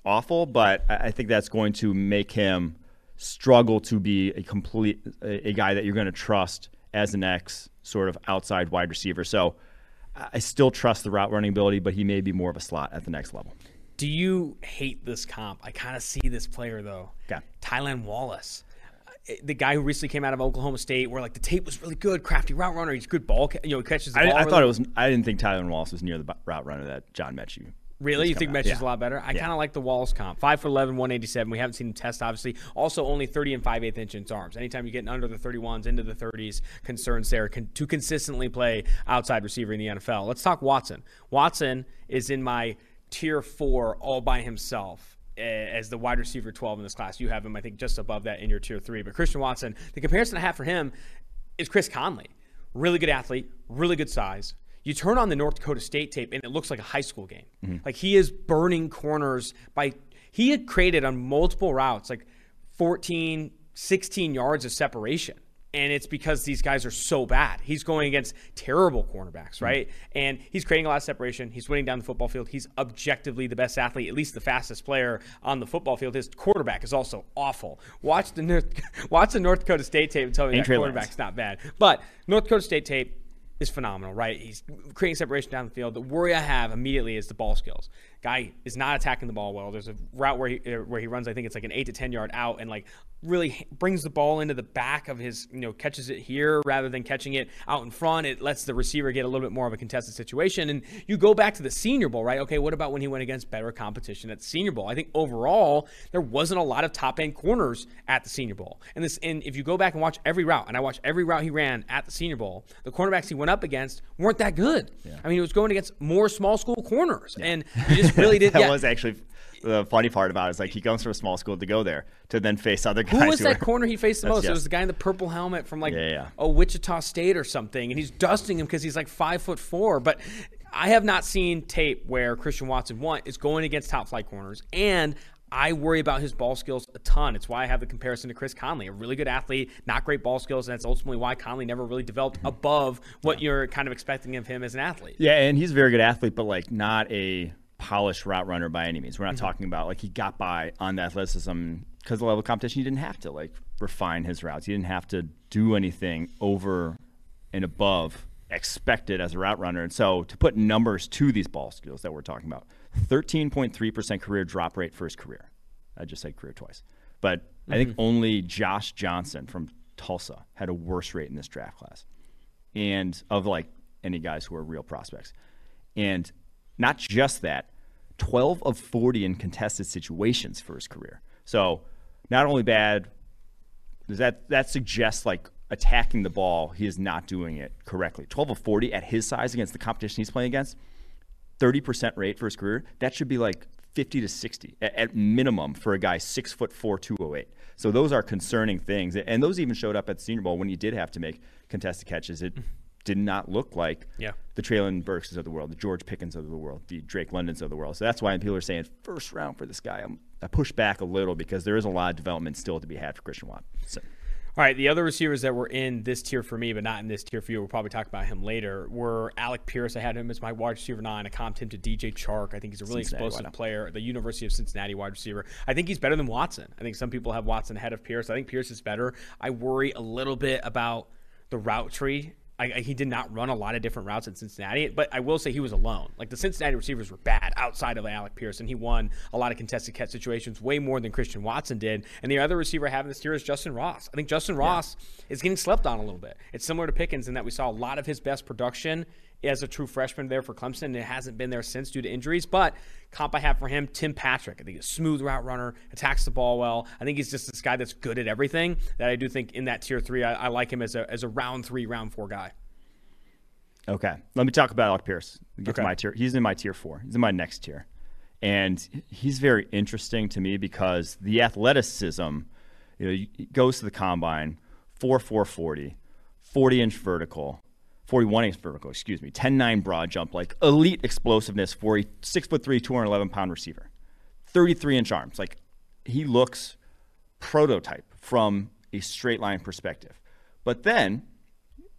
Speaker 2: awful, but I I think that's going to make him struggle to be a complete a, a guy that you're going to trust as an ex sort of outside wide receiver. So I still trust the route running ability, but he may be more of a slot at the next level.
Speaker 1: Do you hate this comp? I kind of see this player though.
Speaker 2: Okay.
Speaker 1: Tylan Wallace. Uh, The guy who recently came out of Oklahoma State, where like the tape was really good, crafty route runner. He's good ball, you know, he catches the
Speaker 2: I,
Speaker 1: ball.
Speaker 2: I
Speaker 1: really
Speaker 2: thought it was. I didn't think Tyler Wallace was near the route runner that John Metchie
Speaker 1: Really? You think. Mitch is a lot better? I
Speaker 2: Yeah.
Speaker 1: kind of like the Wallace comp. 5 foot 11, 187. We haven't seen him test, obviously. Also, only 30 and 5 8 inch inch arms. Anytime you're getting under the 31s, into the 30s, concerns there con- to consistently play outside receiver in the NFL. Let's talk Watson. Watson is in my tier four all by himself eh, as the wide receiver 12 in this class. You have him, I think, just above that in your tier three. But Christian Watson, the comparison I have for him is Chris Conley. Really good athlete, really good size. You turn on the North Dakota State tape and it looks like a high school game. Like he is burning corners by he had created on multiple routes like 14, 16 yards of separation. And it's because these guys are so bad. He's going against terrible cornerbacks, hmm. right? And he's creating a lot of separation. He's winning down the football field. He's objectively the best athlete, at least the fastest player on the football field. His quarterback is also awful. Watch the North, watch the North Dakota State tape and tell me
Speaker 2: Ain't
Speaker 1: that quarterback's not bad. But North Dakota State tape is phenomenal, right? He's creating separation down the field. The worry I have immediately is the ball skills. Guy is not attacking the ball well. There's a route where he uh, where he runs. I think it's like an eight to ten yard out, and like really brings the ball into the back of his, you know, catches it here rather than catching it out in front. It lets the receiver get a little bit more of a contested situation. And you go back to the Senior Bowl, right? Okay, what about when he went against better competition at Senior Bowl? I think overall there wasn't a lot of top end corners at the Senior Bowl. And this, and if you go back and watch every route, and I watched every route he ran at the Senior Bowl, the cornerbacks he went up against weren't that good. I mean, he was going against more small school corners, and you just really did.
Speaker 2: that
Speaker 1: yeah.
Speaker 2: was actually the funny part about it is like he comes from a small school to go there to then face other guys.
Speaker 1: Who was that
Speaker 2: are-
Speaker 1: corner he faced the most? It was the guy in the purple helmet from like
Speaker 2: Yeah, yeah.
Speaker 1: oh Wichita State or something, and he's dusting him because he's like five foot four. But I have not seen tape where Christian Watson one is going against top flight corners, and I worry about his ball skills a ton. It's why I have the comparison to Chris Conley, a really good athlete, not great ball skills, and that's ultimately why Conley never really developed above what you're kind of expecting of him as an athlete.
Speaker 2: Yeah, and he's a very good athlete, but like not a polished route runner by any means. We're not
Speaker 1: Mm-hmm.
Speaker 2: talking about like he got by on the athleticism because the level of competition. He didn't have to like refine his routes. He didn't have to do anything over and above expected as a route runner. And so to put numbers to these ball skills that we're talking about, 13.3% career drop rate for his career. I just said career twice. But I think only Josh Johnson from Tulsa had a worse rate in this draft class. And of like any guys who are real prospects. And not just that, 12 of 40 in contested situations for his career. So not only bad, does that that suggests like attacking the ball, he is not doing it correctly. 12 of 40 at his size against the competition he's playing against, 30% rate for his career. That should be like 50 to 60 at, at minimum for a guy six foot four, 208. So those are concerning things, and those even showed up at the Senior Bowl when he did have to make contested catches. It mm-hmm. Did not look like
Speaker 1: Yeah.
Speaker 2: the Treylon Burks of the world, the George Pickens of the world, the Drake Londons of the world. So that's why people are saying first round for this guy. I'm, I push back a little because there is a lot of development still to be had for Christian Watt. So,
Speaker 1: All right, the other receivers that were in this tier for me, but not in this tier for you, we'll probably talk about him later, were Alec Pierce. I had him as my wide receiver nine. I comped him to DJ Chark. I think he's a really
Speaker 2: Cincinnati
Speaker 1: explosive player, the University of Cincinnati wide receiver. I think he's better than Watson. I think some people have Watson ahead of Pierce. I think Pierce is better. I worry a little bit about the route tree. I, he did not run a lot of different routes in Cincinnati, but I will say he was alone. Like the Cincinnati receivers were bad outside of Alec Pierce, and he won a lot of contested catch situations way more than Christian Watson did. And the other receiver I have in this tier is Justyn Ross. I think Justyn Ross is getting slept on a little bit. It's similar to Pickens in that we saw a lot of his best production as a true freshman there for Clemson. and It hasn't been there since due to injuries, but comp I have for him, Tim Patrick. I think he's a smooth route runner, attacks the ball well. I think he's just this guy that's good at everything. That I do think in that tier three, I, I like him as a as a round three, round four guy.
Speaker 2: okay, let me talk about Alec Pierce. Get to my tier. He's in my tier four. He's in my next tier, and he's very interesting to me because the athleticism, you know, he goes to the combine, four four forty, 40 inch vertical. 41 inch vertical, excuse me, 10 9 broad jump, like elite explosiveness for a 6'3, 211 pound receiver. 33 inch arms. Like he looks prototype from a straight line perspective. But then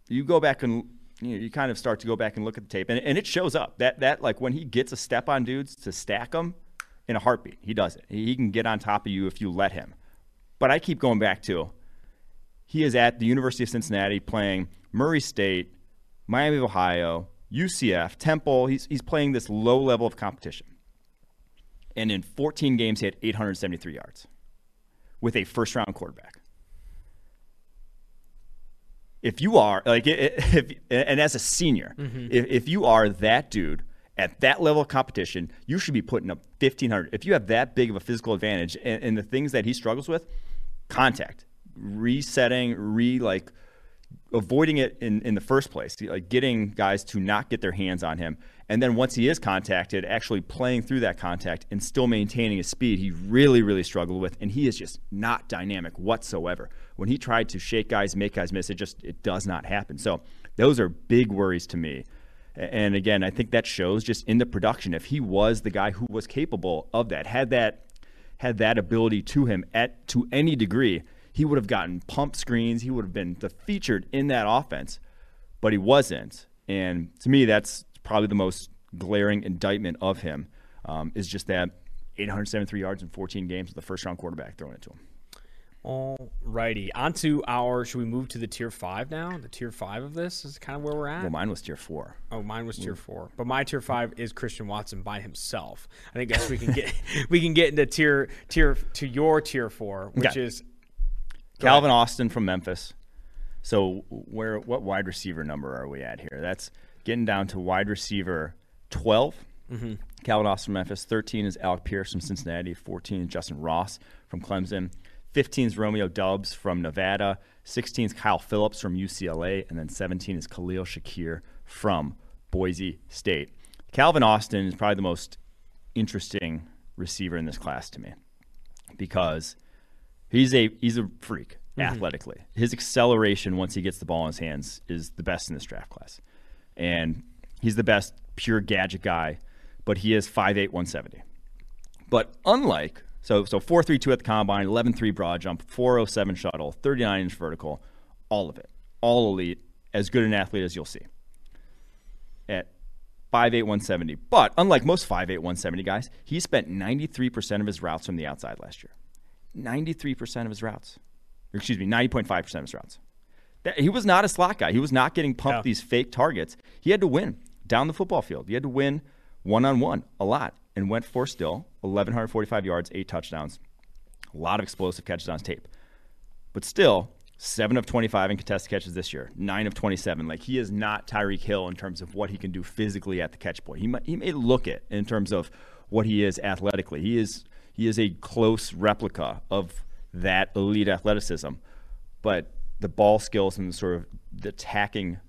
Speaker 2: you go back and you, know, you kind of start to go back and look at the tape, and, and it shows up that that like when he gets a step on dudes to stack them in a heartbeat, he does it. He can get on top of you if you let him. But I keep going back to he is at the University of Cincinnati playing Murray State, Miami of Ohio, UCF, Temple. He's he's playing this low level of competition. And in 14 games, he had 873 yards with a first round quarterback. If you are like, if, and as a senior, mm-hmm. if, if you are that dude at that level of competition, you should be putting up 1,500. If you have that big of a physical advantage, and, and the things that he struggles with, contact, resetting, re like avoiding it in, in the first place, like getting guys to not get their hands on him. And then once he is contacted, actually playing through that contact and still maintaining his speed, he really, really struggled with. And he is just not dynamic whatsoever. When he tried to shake guys, make guys miss, it just it does not happen. So those are big worries to me. And again, I think that shows just in the production. If he was the guy who was capable of that, had that had that ability to him at to any degree, he would have gotten pump screens. He would have been the featured in that offense, but he wasn't. And to me, that's probably the most glaring indictment of him um, is just that 873 yards in 14 games with the first round quarterback throwing it to him.
Speaker 1: All righty. On to our, should we move to the tier five now? The tier five of this is kind of where we're at.
Speaker 2: Well, mine was tier four.
Speaker 1: Oh, mine was tier four. But my tier five is Christian Watson by himself. I think guess we can get we can get into tier tier to your tier four, which
Speaker 2: Okay.
Speaker 1: is
Speaker 2: Calvin Austin from Memphis. So where what wide receiver number are we at here? That's getting down to wide receiver 12. Mm-hmm. Calvin Austin from Memphis. 13 is Alec Pierce from Cincinnati. 14 is Justyn Ross from Clemson. 15 is Romeo Doubs from Nevada. 16 is Kyle Phillips from UCLA. And then 17 is Khalil Shakir from Boise State. Calvin Austin is probably the most interesting receiver in this class to me because He's a he's a freak mm-hmm. athletically. His acceleration once he gets the ball in his hands is the best in this draft class, and he's the best pure gadget guy. But he is 5'8", 170. But unlike so so four three two at the combine, 11-3 broad jump, four oh seven shuttle, thirty nine inch vertical, all of it, all elite, as good an athlete as you'll see. At 5'8", 170. But unlike most 5'8", 170 guys, he spent 93% of his routes from the outside last year. 93% of his routes. Or excuse me, 90.5% of his routes. That, he was not a slot guy. He was not getting pumped these fake targets. He had to win down the football field. He had to win one on one a lot and went for still 1,145 yards, eight touchdowns, a lot of explosive catches on tape. But still, seven of 25 in contested catches this year, nine of 27. Like he is not Tyreek Hill in terms of what he can do physically at the catch point. He might, he may look it in terms of what he is athletically. He is he is a close replica of that elite athleticism, but the ball skills and the sort of the attacking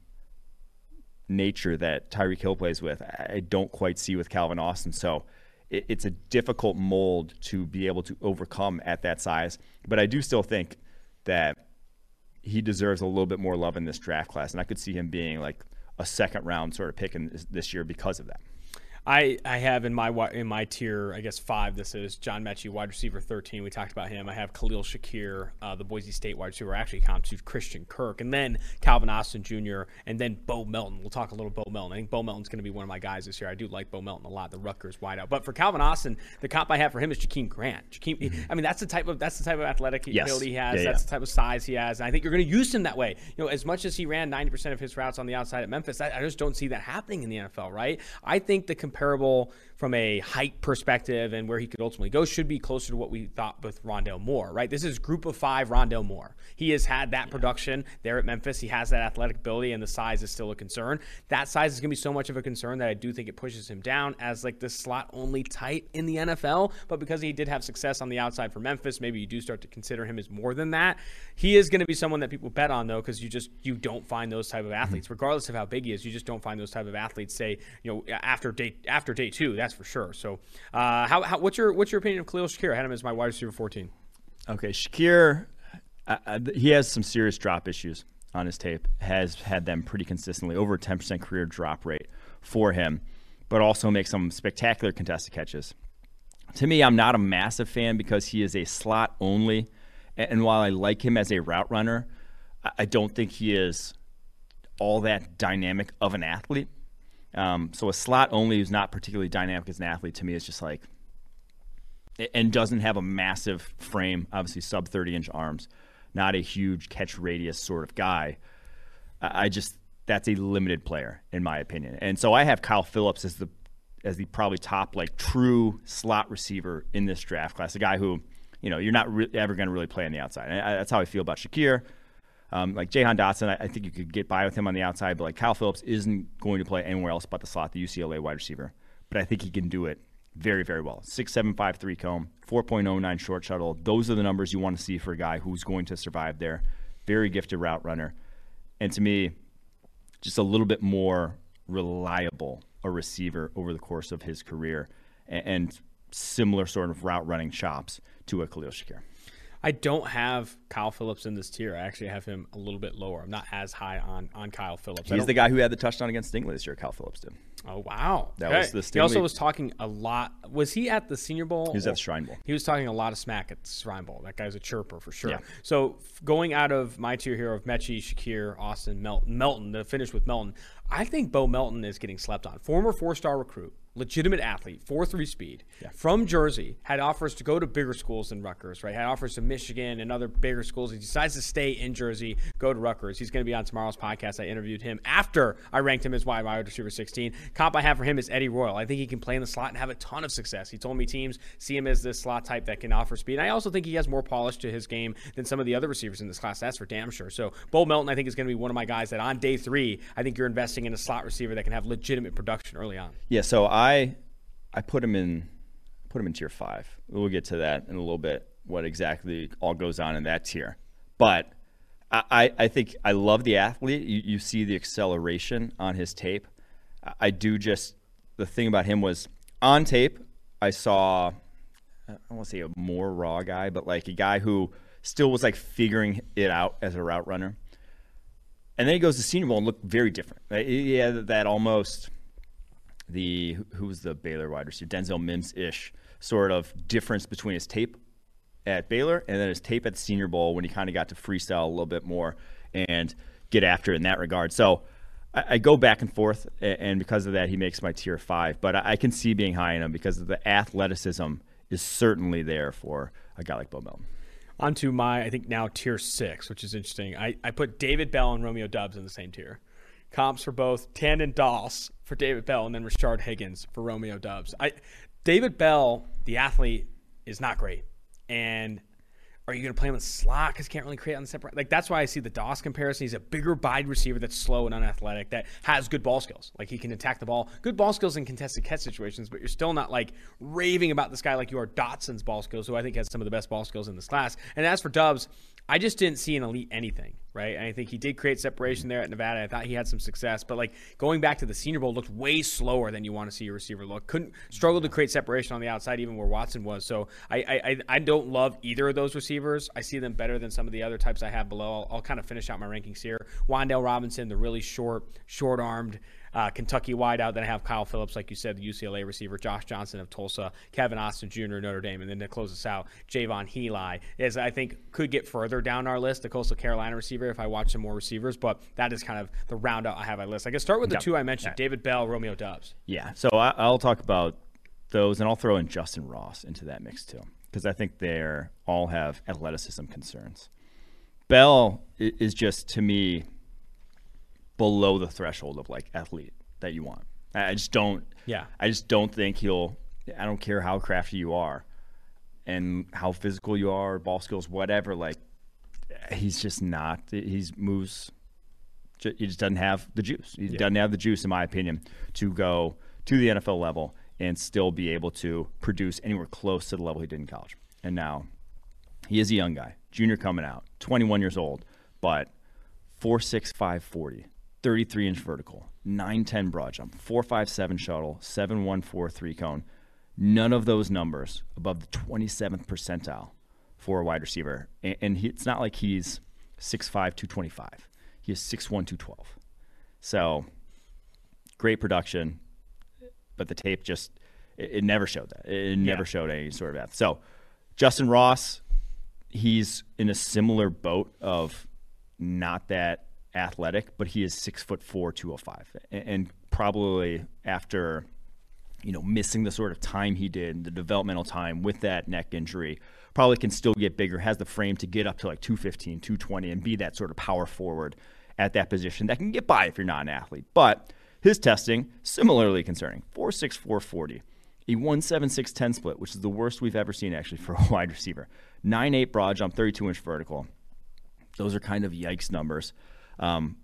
Speaker 2: nature that Tyreek Hill plays with, I don't quite see with Calvin Austin. So it, it's a difficult mold to be able to overcome at that size. But I do still think that he deserves a little bit more love in this draft class, and I could see him being like a second round sort of pick in this, this year because of that.
Speaker 1: I, I have in my in my tier, I guess five. This is John Metchie, wide receiver thirteen. We talked about him. I have Khalil Shakir, uh, the Boise State wide receiver. Actually, comp to Christian Kirk, and then Calvin Austin Jr. and then Bo Melton. We'll talk a little Bo Melton. I think Bo Melton's going to be one of my guys this year. I do like Bo Melton a lot. The Rutgers wideout. But for Calvin Austin, the comp I have for him is Jakeem Grant. Jakeem, I mean, that's the type of that's the type of athletic
Speaker 2: Yes.
Speaker 1: ability he has.
Speaker 2: Yeah,
Speaker 1: that's
Speaker 2: yeah.
Speaker 1: the type of size he has. And I think you're going to use him that way. You know, as much as he ran 90% of his routes on the outside at Memphis, I, I just don't see that happening in the NFL, right? I think the comparable from a height perspective and where he could ultimately go should be closer to what we thought with Rondale Moore, right? This is group of five Rondale Moore. He has had that production there at Memphis. He has that athletic ability, and the size is still a concern. That size is going to be so much of a concern that I do think it pushes him down as like the slot only tight in the NFL. But because he did have success on the outside for Memphis, maybe you do start to consider him as more than that. He is going to be someone that people bet on though, because you just you don't find those type of mm-hmm. athletes, regardless of how big he is. You just don't find those type of athletes. Say you know after day after day two, that's for sure. So, uh, how, how what's your what's your opinion of Khalil Shakir? I had him as my wide receiver fourteen.
Speaker 2: Okay, Shakir, uh, uh, he has some serious drop issues on his tape. Has had them pretty consistently, over ten percent career drop rate for him, but also makes some spectacular contested catches. To me, I'm not a massive fan because he is a slot only, and while I like him as a route runner, I don't think he is all that dynamic of an athlete. Um, so a slot only who's not particularly dynamic as an athlete to me is just like and doesn't have a massive frame, obviously sub 30 inch arms, not a huge catch radius sort of guy. I just that's a limited player in my opinion. And so I have Kyle Phillips as the as the probably top like true slot receiver in this draft class, a guy who you know you're not re- ever going to really play on the outside. And I, that's how I feel about Shakir. Um, like Jahan Dotson, I, I, think you could get by with him on the outside, but like Kyle Phillips isn't going to play anywhere else but the slot, the UCLA wide receiver. But I think he can do it very, very well. Six seven five three comb, 4.09 short shuttle. Those are the numbers you want to see for a guy who's going to survive there. Very gifted route runner. And to me, just a little bit more reliable a receiver over the course of his career and, and similar sort of route running chops to a Khalil Shakir.
Speaker 1: I don't have Kyle Phillips in this tier. I actually have him a little bit lower. I'm not as high on on Kyle Phillips.
Speaker 2: He's the guy who had the touchdown against Stingley this year. Kyle Phillips did.
Speaker 1: Oh wow,
Speaker 2: that okay. was the. Stingley.
Speaker 1: He also was talking a lot. Was he at the Senior Bowl?
Speaker 2: He was at the Shrine Bowl.
Speaker 1: He was talking a lot of smack at the Shrine Bowl. That guy's a chirper for sure.
Speaker 2: Yeah.
Speaker 1: So going out of my tier here of Metchie, Shakir, Austin, Melton, Melton to finish with Melton, I think Bo Melton is getting slept on. Former four-star recruit legitimate athlete, 4 3 speed, yeah. from Jersey, had offers to go to bigger schools than Rutgers, right? Had offers to Michigan and other bigger schools. He decides to stay in Jersey, go to Rutgers. He's going to be on tomorrow's podcast. I interviewed him after I ranked him as wide wide receiver 16. Comp I have for him is Eddie Royal. I think he can play in the slot and have a ton of success. He told me teams see him as this slot type that can offer speed. And I also think he has more polish to his game than some of the other receivers in this class. That's for damn sure. So, Bo Melton, I think, is going to be one of my guys that on day three, I think you're investing in a slot receiver that can have legitimate production early on.
Speaker 2: Yeah, so I I I put him in put him in tier five. We'll get to that in a little bit. What exactly all goes on in that tier, but I, I think I love the athlete. You, you see the acceleration on his tape. I do just the thing about him was on tape. I saw I don't want to say a more raw guy, but like a guy who still was like figuring it out as a route runner. And then he goes to Senior Bowl and looked very different. He had that almost the who was the Baylor wide receiver, Denzel Mims ish sort of difference between his tape at Baylor and then his tape at the Senior Bowl when he kind of got to freestyle a little bit more and get after it in that regard. So I, I, go back and forth, and because of that, he makes my tier five. But I, I can see being high in him because the athleticism is certainly there for a guy like Bo Melton.
Speaker 1: Onto my, I think now tier six, which is interesting. I, I put David Bell and Romeo Doubs in the same tier comps for both Tandon Doss for David Bell and then Rashard Higgins for Romeo Doubs. I David Bell, the athlete, is not great. And are you going to play him in slot because he can't really create on the separate? Like that's why I see the Doss comparison. He's a bigger wide receiver that's slow and unathletic that has good ball skills. Like he can attack the ball, good ball skills in contested catch situations. But you're still not like raving about this guy like you are Dotson's ball skills, who I think has some of the best ball skills in this class. And as for Doubs, I just didn't see an elite anything, right? And I think he did create separation there at Nevada. I thought he had some success, but like going back to the Senior Bowl looked way slower than you want to see a receiver look. Couldn't struggle to create separation on the outside, even where Watson was. So I I, I don't love either of those receivers. I see them better than some of the other types I have below. I'll, I'll kind of finish out my rankings here. Wan'Dale Robinson, the really short, short armed uh, Kentucky wideout. Then I have Kyle Phillips, like you said, the UCLA receiver, Josh Johnson of Tulsa, Kevin Austin Jr. Notre Dame, and then to close us out, Jaivon Heiligh is I think could get further down our list, the Coastal Carolina receiver, if I watch some more receivers. But that is kind of the roundup I have on my list. I can start with the two I mentioned: yeah. David Bell, Romeo Doubs.
Speaker 2: Yeah. So I, I'll talk about those, and I'll throw in Justyn Ross into that mix too, because I think they all have athleticism concerns. Bell is just to me below the threshold of like athlete that you want. I just don't.
Speaker 1: Yeah.
Speaker 2: I just don't think he'll. I don't care how crafty you are, and how physical you are, ball skills, whatever. Like, he's just not. He's moves. He just doesn't have the juice. He yeah. doesn't have the juice, in my opinion, to go to the NFL level and still be able to produce anywhere close to the level he did in college. And now, he is a young guy, junior coming out, 21 years old, but four six five forty 33 inch vertical, 910 broad jump, 457 shuttle, 7143 cone. None of those numbers above the 27th percentile for a wide receiver. And, and he, it's not like he's 6'5, 225. He is 6'1, 212. So great production, but the tape just, it, it never showed that. It never yeah. showed any sort of that. So Justyn Ross, he's in a similar boat of not that athletic, but he is six foot four, two oh five, and probably after you know missing the sort of time he did, the developmental time with that neck injury, probably can still get bigger. Has the frame to get up to like 215, 220, and be that sort of power forward at that position that can get by if you're not an athlete. But his testing similarly concerning: four six four forty. A 17610 split, which is the worst we've ever seen actually for a wide receiver. 9'8 broad jump, 32 inch vertical Those are kind of yikes numbers. Um,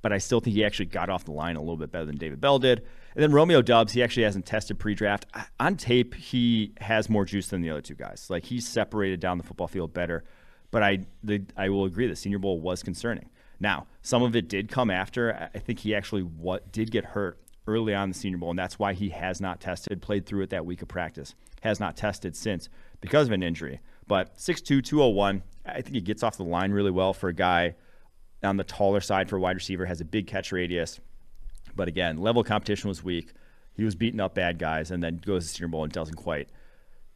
Speaker 2: but I still think he actually got off the line a little bit better than David Bell did. And then Romeo Doubs, he actually hasn't tested pre-draft. On tape, he has more juice than the other two guys. Like he's separated down the football field better. But I, the, I will agree, the Senior Bowl was concerning. Now, some of it did come after. I think he actually what did get hurt early on the Senior Bowl, and that's why he has not tested. Played through it that week of practice, has not tested since because of an injury. But 6'2", 201, I think he gets off the line really well for a guy on the taller side for a wide receiver, has a big catch radius. But again, level competition was weak. He was beating up bad guys and then goes to Senior Bowl and doesn't quite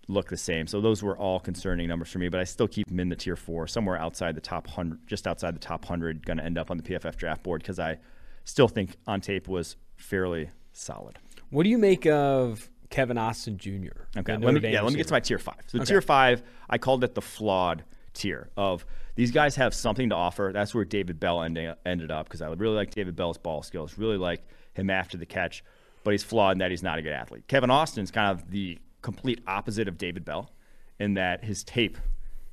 Speaker 2: look the same. So those were all concerning numbers for me, but I still keep him in the tier four, somewhere outside the top 100, just outside the top 100, going to end up on the PFF draft board because I still think on tape was fairly solid.
Speaker 1: What do you make of Kevin Austin Jr.?
Speaker 2: Okay, let me, yeah, let me get to my tier five. So okay. tier five, I called it the flawed tier of these guys have something to offer. That's where David Bell ended, ended up because I really like David Bell's ball skills, really like him after the catch, but he's flawed in that he's not a good athlete. Kevin Austin's kind of the complete opposite of David Bell in that his tape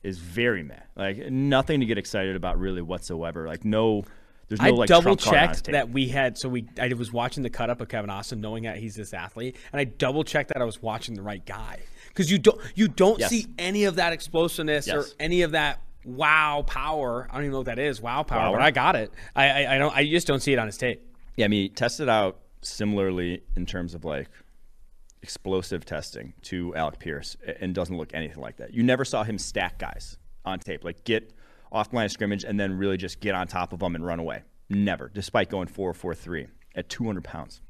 Speaker 2: is very meh. Like nothing to get excited about really whatsoever. Like no there's no I like
Speaker 1: double checked that we had so we I was watching the cut up of Kevin Austin knowing that he's this athlete and I double checked that I was watching the right guy because you don't you don't yes. see any of that explosiveness yes. or any of that wow power. I don't even know what that is. Wow power, but I got it. I, I, I don't I just don't see it on his tape.
Speaker 2: Yeah, I mean tested out similarly in terms of like explosive testing to Alec Pierce and doesn't look anything like that. You never saw him stack guys on tape, like get off the line of scrimmage and then really just get on top of them and run away. Never, despite going 4 4 3 at 200 pounds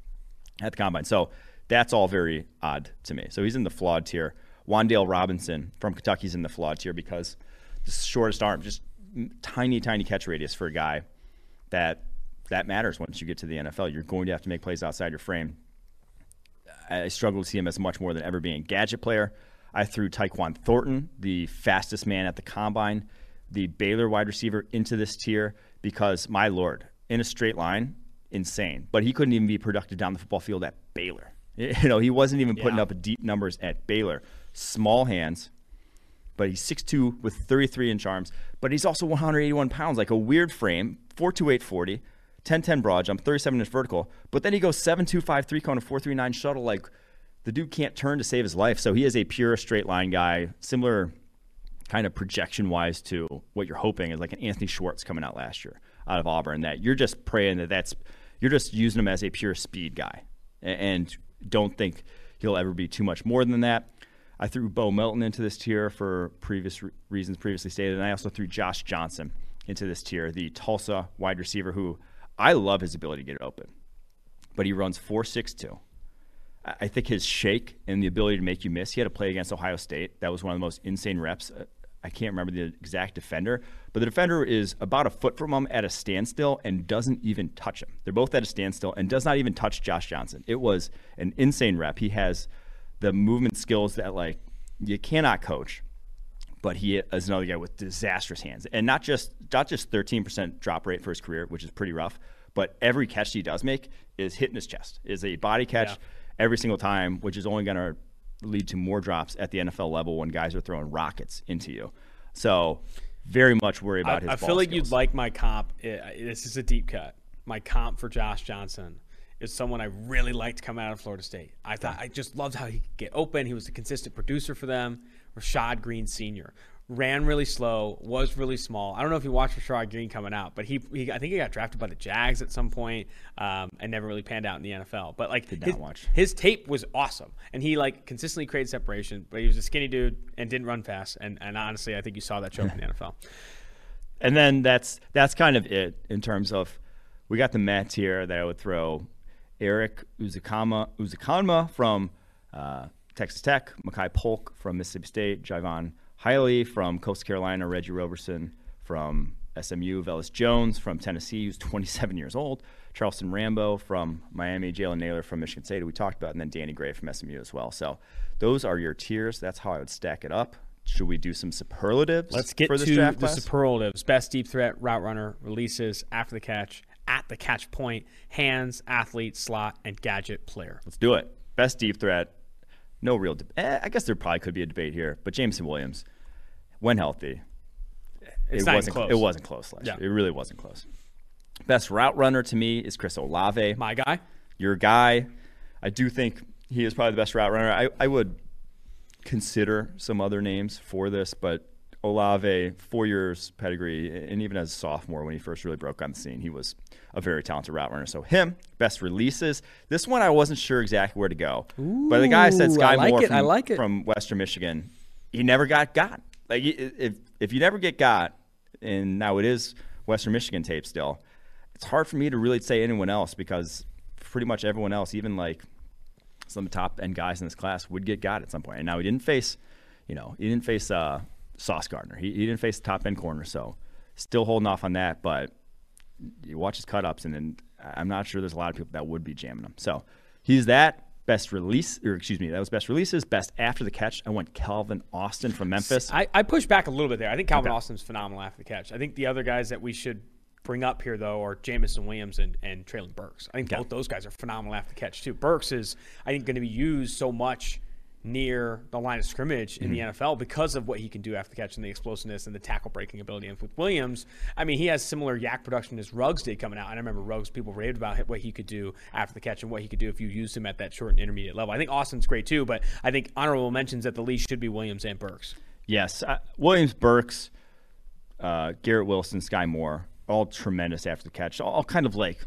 Speaker 2: at the combine. So that's all very odd to me. So he's in the flawed tier. Wan'Dale Robinson from Kentucky's in the flawed tier because the shortest arm, just tiny, tiny catch radius for a guy that that matters once you get to the NFL. You're going to have to make plays outside your frame. I struggle to see him as much more than ever being a gadget player. I threw Tyquan Thornton, the fastest man at the combine, the Baylor wide receiver, into this tier because, my lord, in a straight line, insane. But he couldn't even be productive down the football field at Baylor. You know, he wasn't even putting yeah. up deep numbers at Baylor. Small hands, but he's 6'2 with 33 inch arms, but he's also 181 pounds, like a weird frame, 4'2", 40 10-10 broad jump, 37 inch vertical, but then he goes 7-2-5 three cone, a 4-3-9 shuttle. Like the dude can't turn to save his life. So he is a pure straight line guy, similar kind of projection wise to what you're hoping is like an Anthony Schwartz coming out last year out of Auburn. That you're just praying that that's you're just using him as a pure speed guy, and don't think he'll ever be too much more than that. I threw Bo Melton into this tier for previous re- reasons previously stated, and I also threw Josh Johnson into this tier, the Tulsa wide receiver who I love his ability to get it open, but he runs four six two. I think his shake and the ability to make you miss. He had a play against Ohio State. That was one of the most insane reps. Uh, I can't remember the exact defender, but the defender is about a foot from him at a standstill and doesn't even touch him. They're both at a standstill and does not even touch Josh Johnson. It was an insane rep. He has the movement skills that like you cannot coach, but he is another guy with disastrous hands, and not just not just 13% drop rate for his career, which is pretty rough, but every catch he does make is hitting his chest, is a body catch yeah. every single time, which is only going to lead to more drops at the NFL level when guys are throwing rockets into you. So very much worry about I, his.
Speaker 1: I feel like
Speaker 2: skills.
Speaker 1: you'd like my comp. Eh, this is a deep cut. My comp for Josh Johnson is someone I really liked coming out of Florida State. I thought I just loved how he could get open. He was a consistent producer for them. Rashad Greene Sr. Ran really slow, was really small. I don't know if you watched Rashad Greene coming out, but he, he I think he got drafted by the Jags at some point, um, and never really panned out in the NFL. But like
Speaker 2: Did
Speaker 1: his,
Speaker 2: watch.
Speaker 1: his tape was awesome, and he like consistently created separation. But he was a skinny dude and didn't run fast. And and honestly, I think you saw that show in the NFL.
Speaker 2: And then that's that's kind of it in terms of we got the Mets here that I would throw Erik Ezukanma, Ezukanma from uh, Texas Tech, Makai Polk from Mississippi State, Jaivon Heiligh from Coastal Carolina, Reggie Roberson from SMU, Velus Jones from Tennessee, who's 27 years old, Charleston Rambo from Miami, Jalen Nailor from Michigan State, who we talked about, and then Danny Gray from SMU as well. So those are your tiers. That's how I would stack it up. Should we do some superlatives?
Speaker 1: Let's get to the class? superlatives. Best deep threat, route runner, releases, after the catch, at the catch point, hands, athlete, slot, and gadget player.
Speaker 2: Let's do it. Best deep threat. No real. De- eh, I guess there probably could be a debate here, but Jameson Williams, when healthy,
Speaker 1: It's
Speaker 2: it wasn't
Speaker 1: close.
Speaker 2: It wasn't close last
Speaker 1: Yeah.
Speaker 2: year. It really wasn't close. Best route runner to me is Chris Olave.
Speaker 1: My guy.
Speaker 2: Your guy. I do think he is probably the best route runner. I, I would consider some other names for this, but Olave, four years pedigree, and even as a sophomore when he first really broke on the scene, he was a very talented route runner. So him, best releases. This one I wasn't sure exactly where to go, but the guy said Sky
Speaker 1: I like
Speaker 2: Moore
Speaker 1: it,
Speaker 2: from,
Speaker 1: I like it.
Speaker 2: from Western Michigan. He never got got. Like if if you never get got, and now it is Western Michigan tape still, it's hard for me to really say anyone else because pretty much everyone else, even like some of the top end guys in this class, would get got at some point. And now he didn't face, you know, he didn't face uh, Sauce Gardner. He, he didn't face the top end corner, so still holding off on that. But you watch his cut ups, and then I'm not sure there's a lot of people that would be jamming him. So he's that best release, or excuse me, that was best releases. Best after the catch, I went Calvin Austin from Memphis.
Speaker 1: I, I push back a little bit there. I think Calvin
Speaker 2: Okay.
Speaker 1: Austin's phenomenal after the catch. I think the other guys that we should bring up here though are Jameson Williams and, and Treylon Burks. I think both those guys are phenomenal after the catch too. Burks is I think going to be used so much near the line of scrimmage in the
Speaker 2: Mm-hmm.
Speaker 1: NFL because of what he can do after the catch and the explosiveness and the tackle breaking ability. And with Williams, I mean, he has similar YAC production as Ruggs did coming out. And I remember Ruggs, people raved about what he could do after the catch and what he could do if you used him at that short and intermediate level. I think Austin's great too, but I think honorable mentions at the least should be Williams and Burks.
Speaker 2: Yes, uh, Williams, Burks, uh, Garrett Wilson, Skyy Moore, all tremendous after the catch. All kind of like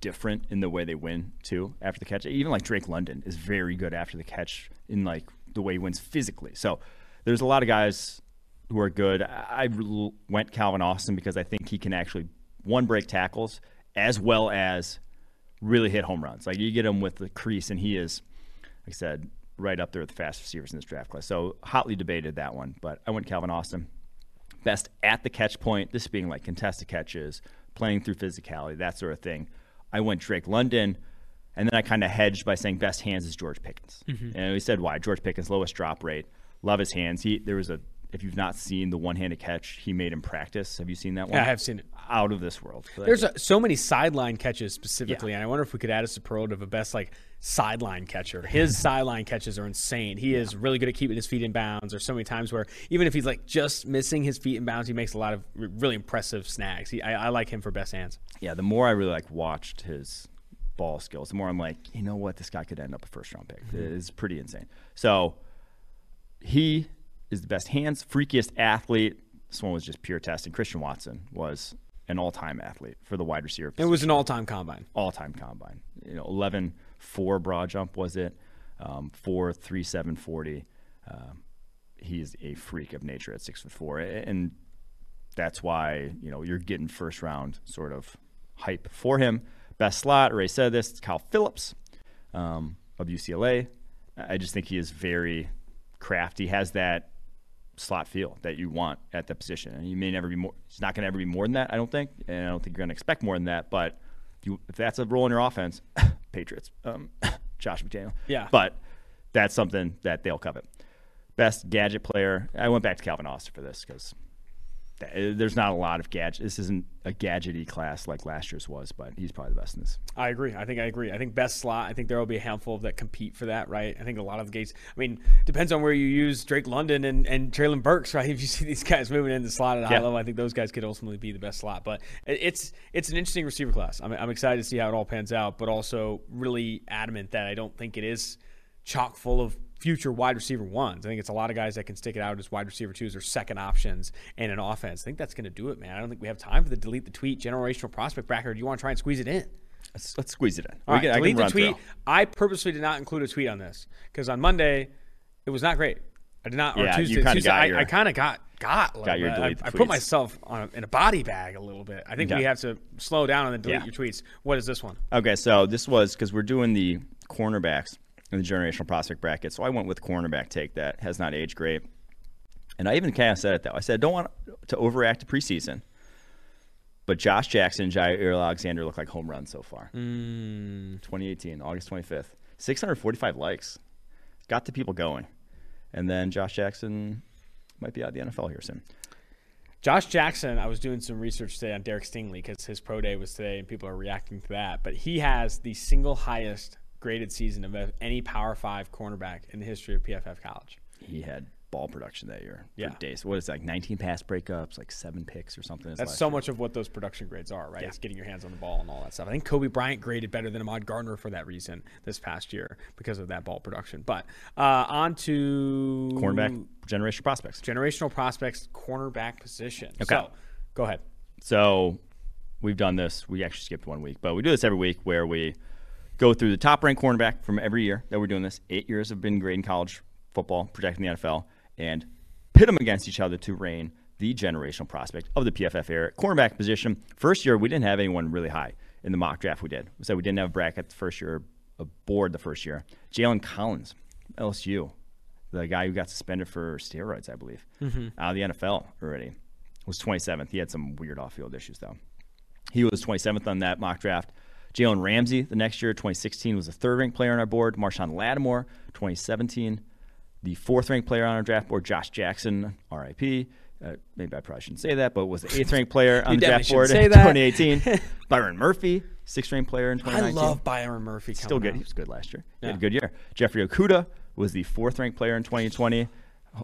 Speaker 2: different in the way they win too after the catch. Even like Drake London is very good after the catch in like the way he wins physically. So there's a lot of guys who are good. I went Calvin Austin because I think he can actually one break tackles as well as really hit home runs. Like you get him with the crease, and he is, like I said, right up there with the fast receivers in this draft class. So hotly debated that one, but I went Calvin Austin. Best at the catch point, this being like contested catches, playing through physicality, that sort of thing. I went Drake London, and then I kind of hedged by saying best hands is George Pickens. Mm-hmm. And we said why. George Pickens, lowest drop rate. Love his hands. He there was a if you've not seen the one-handed catch he made in practice, have you seen that one?
Speaker 1: Yeah, I have seen it.
Speaker 2: Out of this world.
Speaker 1: There's a, so many sideline catches specifically, and I wonder if we could add a superlative of best like sideline catcher. His sideline catches are insane. He is really good at keeping his feet in bounds. There's so many times where even if he's like just missing his feet in bounds, he makes a lot of really impressive snags. He, I, I like him for best hands.
Speaker 2: yeah, the more I really like watched his ball skills, the more I'm like, you know what, this guy could end up a first round pick. Mm-hmm. It's pretty insane. So he is the best hands, freakiest athlete. This one was just pure testing. Christian Watson was an all time athlete for the wide receiver.
Speaker 1: It was an all-time combine.
Speaker 2: all time combine. You know, 11 4 broad jump was it? Um, 4 3 7 40. Um, he's a freak of nature at six foot four, and that's why you know you're getting first round sort of hype for him. Best slot, Ray said this. It's Kyle Phillips um, of UCLA. I just think he is very crafty. Has that slot feel that you want at that position, and you may never be more. It's not going to ever be more than that, I don't think, and I don't think you're going to expect more than that. But if, you, if that's a role in your offense, Patriots, um, Josh McDaniel,
Speaker 1: Yeah.
Speaker 2: But that's something that they'll covet. Best gadget player. I went back to Calvin Austin for this because Uh, there's not a lot of gadget. This isn't a gadgety class like last year's was, but he's probably the best in this.
Speaker 1: I agree. I think I agree. I think best slot. I think there will be a handful of that compete for that, right? I think a lot of the gates. I mean, depends on where you use Drake London and and Treylon Burks, right? If you see these guys moving in the slot at a high level, I think those guys could ultimately be the best slot. But it's it's an interesting receiver class. I'm I'm excited to see how it all pans out, but also really adamant that I don't think it is chock full of future wide receiver ones. I think it's a lot of guys that can stick it out as wide receiver twos or second options in an offense. I think that's going to do it, man. I don't think we have time for the delete the tweet generational prospect bracket. Do you want to try and squeeze it in?
Speaker 2: Let's, let's squeeze it in.
Speaker 1: All
Speaker 2: We
Speaker 1: right,
Speaker 2: can- I
Speaker 1: delete the tweet.
Speaker 2: through.
Speaker 1: I purposely did not include a tweet on this because on Monday it was not great. I did not.
Speaker 2: Yeah, you
Speaker 1: Tuesday,
Speaker 2: kinda
Speaker 1: Tuesday
Speaker 2: got
Speaker 1: I,
Speaker 2: your-
Speaker 1: I kind of got got.
Speaker 2: Got your delete
Speaker 1: I, I put myself on, in a body bag a little bit. I think we have to slow down on the delete
Speaker 2: Yeah.
Speaker 1: your tweets. What is this one?
Speaker 2: Okay, so this was because we're doing the cornerbacks in the generational prospect bracket. So I went with cornerback take that has not aged great. And I even kind of said it though. I said, I don't want to overact the preseason. But Josh Jackson and Jaire Alexander look like home runs so far. Mm. 2018, August 25th. 645 likes. Got the people going. And then Josh Jackson might be out of the NFL here soon.
Speaker 1: Josh Jackson, I was doing some research today on Derek Stingley because his pro day was today and people are reacting to that. But he has the single highest graded season of any Power Five cornerback in the history of PFF college.
Speaker 2: He had ball production that year.
Speaker 1: Yeah.
Speaker 2: Days. What is it, like 19 pass breakups, like seven picks or something?
Speaker 1: That's so
Speaker 2: year.
Speaker 1: much of what those production grades are, right?
Speaker 2: Yeah.
Speaker 1: It's getting your hands on the ball and all that stuff. I think Coby Bryant graded better than Ahmad Gardner for that reason this past year because of that ball production. But uh, on to
Speaker 2: Cornerback generational prospects.
Speaker 1: generational prospects, cornerback position.
Speaker 2: Okay.
Speaker 1: So go ahead.
Speaker 2: So we've done this. We actually skipped one week, but we do this every week where we go through the top ranked cornerback from every year that we're doing this. Eight years have been grading college football, projecting the NFL, and pit them against each other to reign the generational prospect of the PFF era. Cornerback position. First year, we didn't have anyone really high in the mock draft we did. So we didn't have a bracket the first year, a board the first year. Jalen Collins, LSU, the guy who got suspended for steroids, I believe, mm-hmm. out of the NFL already, was 27th. He had some weird off field issues, though. He was 27th on that mock draft. Jalen Ramsey, the next year, 2016, was the third ranked player on our board. Marshon Lattimore, 2017, the fourth ranked player on our draft board. Josh Jackson, RIP. Uh, maybe I probably shouldn't say that, but was the eighth ranked player on the draft board in
Speaker 1: that.
Speaker 2: 2018. Byron Murphy, sixth ranked player in 2019.
Speaker 1: I
Speaker 2: 2019.
Speaker 1: love Byron Murphy.
Speaker 2: Still good.
Speaker 1: out.
Speaker 2: He was good last year. He had a good year. Jeffrey Okudah was the fourth ranked player in 2020.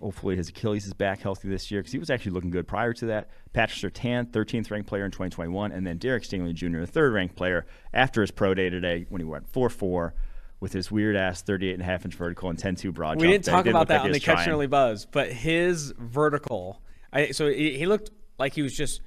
Speaker 2: Hopefully his Achilles is back healthy this year because he was actually looking good prior to that. Patrick Surtain, 13th ranked player in 2021, and then Derek Stingley Jr., the third ranked player after his pro day today when he went 4-4 with his weird ass 38 and a half inch vertical and 10-2 broad
Speaker 1: We
Speaker 2: jump.
Speaker 1: didn't talk
Speaker 2: did
Speaker 1: about that
Speaker 2: like
Speaker 1: on the
Speaker 2: was
Speaker 1: Catch and. Early Buzz, but his vertical. I, so he, he looked like he was just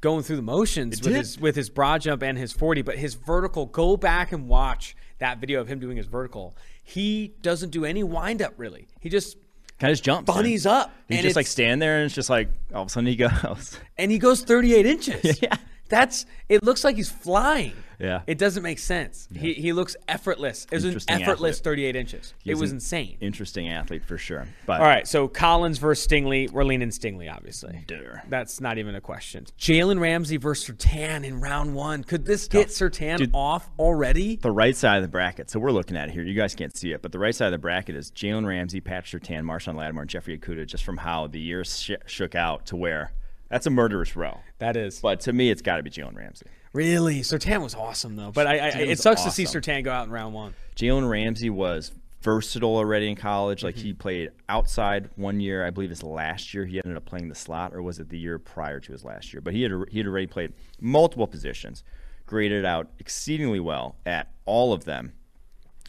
Speaker 1: going through the motions with his with his broad jump and his 40 but his vertical go back and watch that video of him doing his vertical he doesn't do any wind up really he just
Speaker 2: Kind of just jumps.
Speaker 1: bunnies up
Speaker 2: He
Speaker 1: and
Speaker 2: just like stand there and it's just like all of a sudden he goes.
Speaker 1: and he goes 38 inches
Speaker 2: Yeah.
Speaker 1: That's it looks like he's flying
Speaker 2: Yeah.
Speaker 1: it doesn't make sense he, he looks effortless it was an effortless
Speaker 2: athlete.
Speaker 1: 38 inches it was insane
Speaker 2: Interesting athlete for sure. But
Speaker 1: All right, so Collins versus Stingley. We're leaning Stingley, obviously.
Speaker 2: Durr.
Speaker 1: That's not even a question. Jalen Ramsey versus Surtain in round one. Could this get Surtain
Speaker 2: Dude.
Speaker 1: off already?
Speaker 2: the right side of the bracket. So we're looking at it here. You guys can't see it, but the right side of the bracket is Jalen Ramsey, Patrick Surtain, Marshon Lattimore, and Jeffrey Okudah. Just from how the years sh- shook out to where that's a murderous row.
Speaker 1: That is.
Speaker 2: But to me, it's got to be Jalen Ramsey.
Speaker 1: really? Surtain was awesome, though. But I, I, it
Speaker 2: was
Speaker 1: sucks to see
Speaker 2: awesome.
Speaker 1: Surtain go out in round one.
Speaker 2: Jalen Ramsey was versatile already in college. Like he mm-hmm. played outside one year. I believe his last year he ended up playing the slot, or was it the year prior to his last year? But he had he had already played multiple positions, graded out exceedingly well at all of them.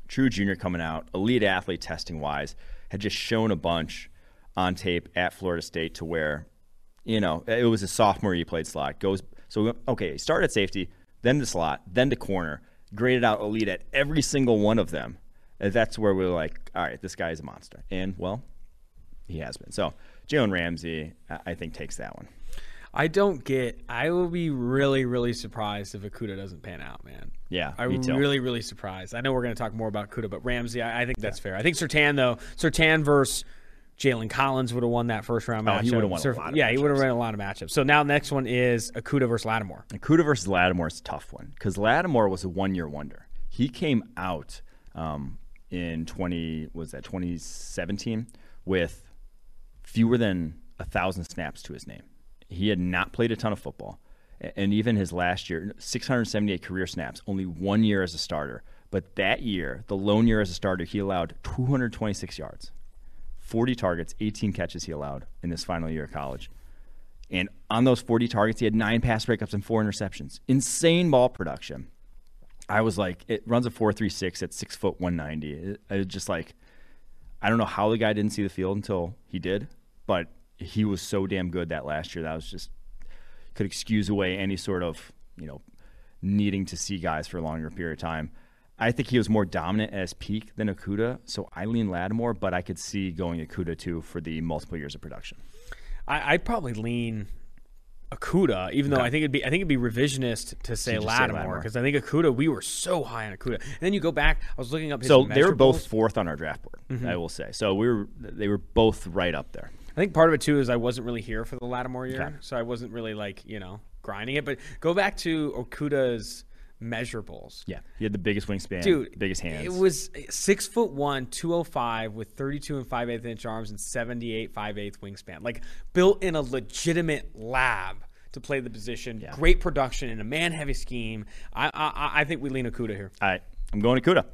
Speaker 2: True junior coming out, elite athlete testing wise, had just shown a bunch on tape at Florida State to where, you know, it was a sophomore he played slot. Goes so okay, he started at safety, then to slot, then to corner, graded out elite at every single one of them. And that's where we are like, all right, this guy is a monster. And well, he has been. So Jalen Ramsey, I think, takes that one.
Speaker 1: I don't get. I will be really, really surprised if Okudah doesn't pan out, man.
Speaker 2: Yeah,
Speaker 1: I'm really, really surprised. I know we're going to talk more about Kuda, but Ramsey, I, I think that's fair. I think Surtain, though, Surtain versus Jalen Collins would have won that first round
Speaker 2: Oh,
Speaker 1: matchup.
Speaker 2: he would've won a lot
Speaker 1: yeah, he would have
Speaker 2: matchups.
Speaker 1: won a lot of matchups. So now next one is Okudah versus Lattimore.
Speaker 2: Kuda versus Lattimore is a tough one because Lattimore was a one year wonder. He came out um, in 20, was that 2017 with fewer than a thousand snaps to his name. He had not played a ton of football. And even his last year, 678 career snaps, only one year as a starter. But that year, the lone year as a starter, he allowed 226 yards, 40 targets, 18 catches he allowed in this final year of college. And on those 40 targets, he had nine pass breakups and four interceptions. Insane ball production. I was like, it runs a 4.36 at six foot 190. It, it just like, I don't know how the guy didn't see the field until he did, but he was so damn good that last year that was just could excuse away any sort of you know needing to see guys for a longer period of time. I think he was more dominant at his peak than Okudah, so I lean Lattimore, but I could see going Okudah too for the multiple years of production.
Speaker 1: I, I'd probably lean Okudah, even though I think it'd be I think it'd be revisionist to say Lattimore because I think Okudah we were so high on Okudah. And then you go back, I was looking up his
Speaker 2: So they were both fourth on our draft board,
Speaker 1: Mm-hmm.
Speaker 2: I will say. So we were they were both right up there.
Speaker 1: I think part of it too is I wasn't really here for the Lattimore year,
Speaker 2: Okay.
Speaker 1: so I wasn't really like you know grinding it. But go back to Okudah's measurables.
Speaker 2: Yeah, he had the biggest wingspan,
Speaker 1: Dude,
Speaker 2: biggest hands.
Speaker 1: It was six foot one, two oh five, with thirty two and five eighth inch arms and seventy eight five eighth wingspan. Like built in a legitimate lab to play the position.
Speaker 2: Yeah.
Speaker 1: Great production in a man heavy scheme. I, I I think we lean Okudah here.
Speaker 2: All right, I'm going to Kuda.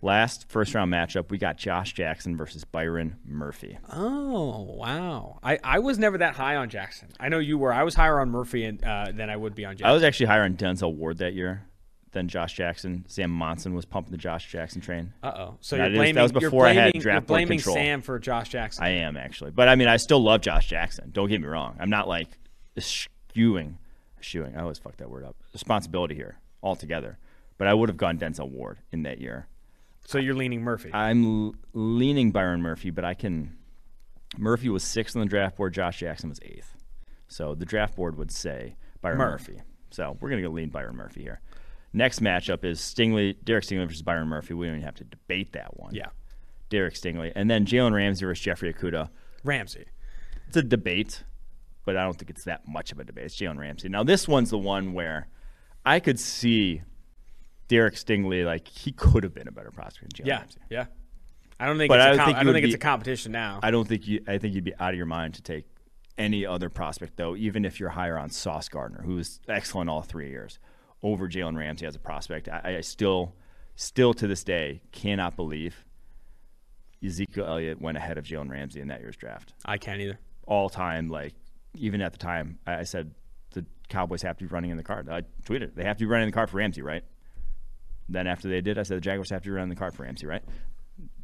Speaker 2: Last first round matchup, we got Josh Jackson versus Byron Murphy.
Speaker 1: Oh wow! I, I was never that high on Jackson. I know you were. I was higher on Murphy and, uh, than I would be on Jackson.
Speaker 2: I was actually higher on Denzel Ward that year than Josh Jackson. Sam Monson was pumping the Josh Jackson train.
Speaker 1: Uh oh. So
Speaker 2: That
Speaker 1: you're
Speaker 2: is-
Speaker 1: blaming.
Speaker 2: that was before I had draft
Speaker 1: you're blaming
Speaker 2: control.
Speaker 1: Sam for Josh Jackson.
Speaker 2: I am actually, but I mean, I still love Josh Jackson. Don't get me wrong. I'm not like skewing, skewing. I always fuck that word up. Responsibility here altogether. But I would have gone Denzel Ward in that year.
Speaker 1: so you're leaning Murphy.
Speaker 2: I'm l- leaning Byron Murphy, but I can. Murphy was sixth on the draft board. Josh Jackson was eighth. So the draft board would say Byron
Speaker 1: Murph.
Speaker 2: Murphy. So we're gonna go lean Byron Murphy here. Next matchup is Stingley, Derek Stingley versus Byron Murphy. We don't even have to debate that one.
Speaker 1: yeah.
Speaker 2: Derek Stingley, and then Jalen Ramsey versus Jeffrey Okudah.
Speaker 1: Ramsey.
Speaker 2: It's a debate, but I don't think it's that much of a debate. It's Jalen Ramsey. Now this one's the one where I could see Derek Stingley like he could have been a better prospect than Jalen
Speaker 1: Yeah.
Speaker 2: Ramsey.
Speaker 1: Yeah. I don't think
Speaker 2: But
Speaker 1: it's
Speaker 2: I
Speaker 1: a com-
Speaker 2: think
Speaker 1: I don't think it's a competition now.
Speaker 2: I don't think you. I think you'd be out of your mind to take any other prospect though, even if you're higher on Sauce Gardner, who was excellent all three years, over Jalen Ramsey as a prospect. I, I still, still to this day, cannot believe Ezekiel Elliott went ahead of Jalen Ramsey in that year's draft.
Speaker 1: I can't either.
Speaker 2: All time, like even at the time, I, I said the Cowboys have to be running in the card. I tweeted they have to be running in the card for Ramsey, right? Then after they did, I said the Jaguars have to be running the card for Ramsey, right?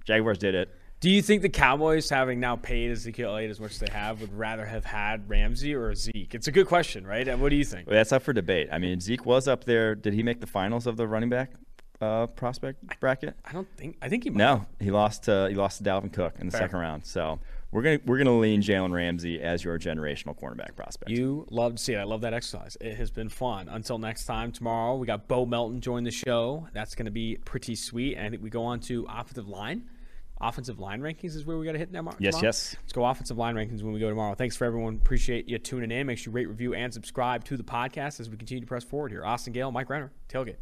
Speaker 2: Jaguars did it.
Speaker 1: Do you think the Cowboys, having now paid Ezekiel Elliott as much as they have, would rather have had Ramsey or Zeke? It's a good question, right? And what do you think?
Speaker 2: Well, that's up for debate. I mean, Zeke was up there. Did he make the finals of the running back uh, prospect bracket?
Speaker 1: I don't think. I think he might.
Speaker 2: No, he lost. To, he lost to Dalvin Cook in the
Speaker 1: Fair.
Speaker 2: second round. So we're gonna we're gonna lean Jalen Ramsey as your generational cornerback prospect.
Speaker 1: You love to see it. I love that exercise. It has been fun. Until next time, tomorrow we got Bo Melton join the show. That's going to be pretty sweet. And I think we go on to offensive line offensive line rankings is where we got to hit that mark.
Speaker 2: Yes, yes.
Speaker 1: Let's go offensive line rankings when we go tomorrow. Thanks for everyone. Appreciate you tuning in. Make sure you rate, review, and subscribe to the podcast as we continue to press forward here. Austin Gayle, Mike Renner, Tailgate.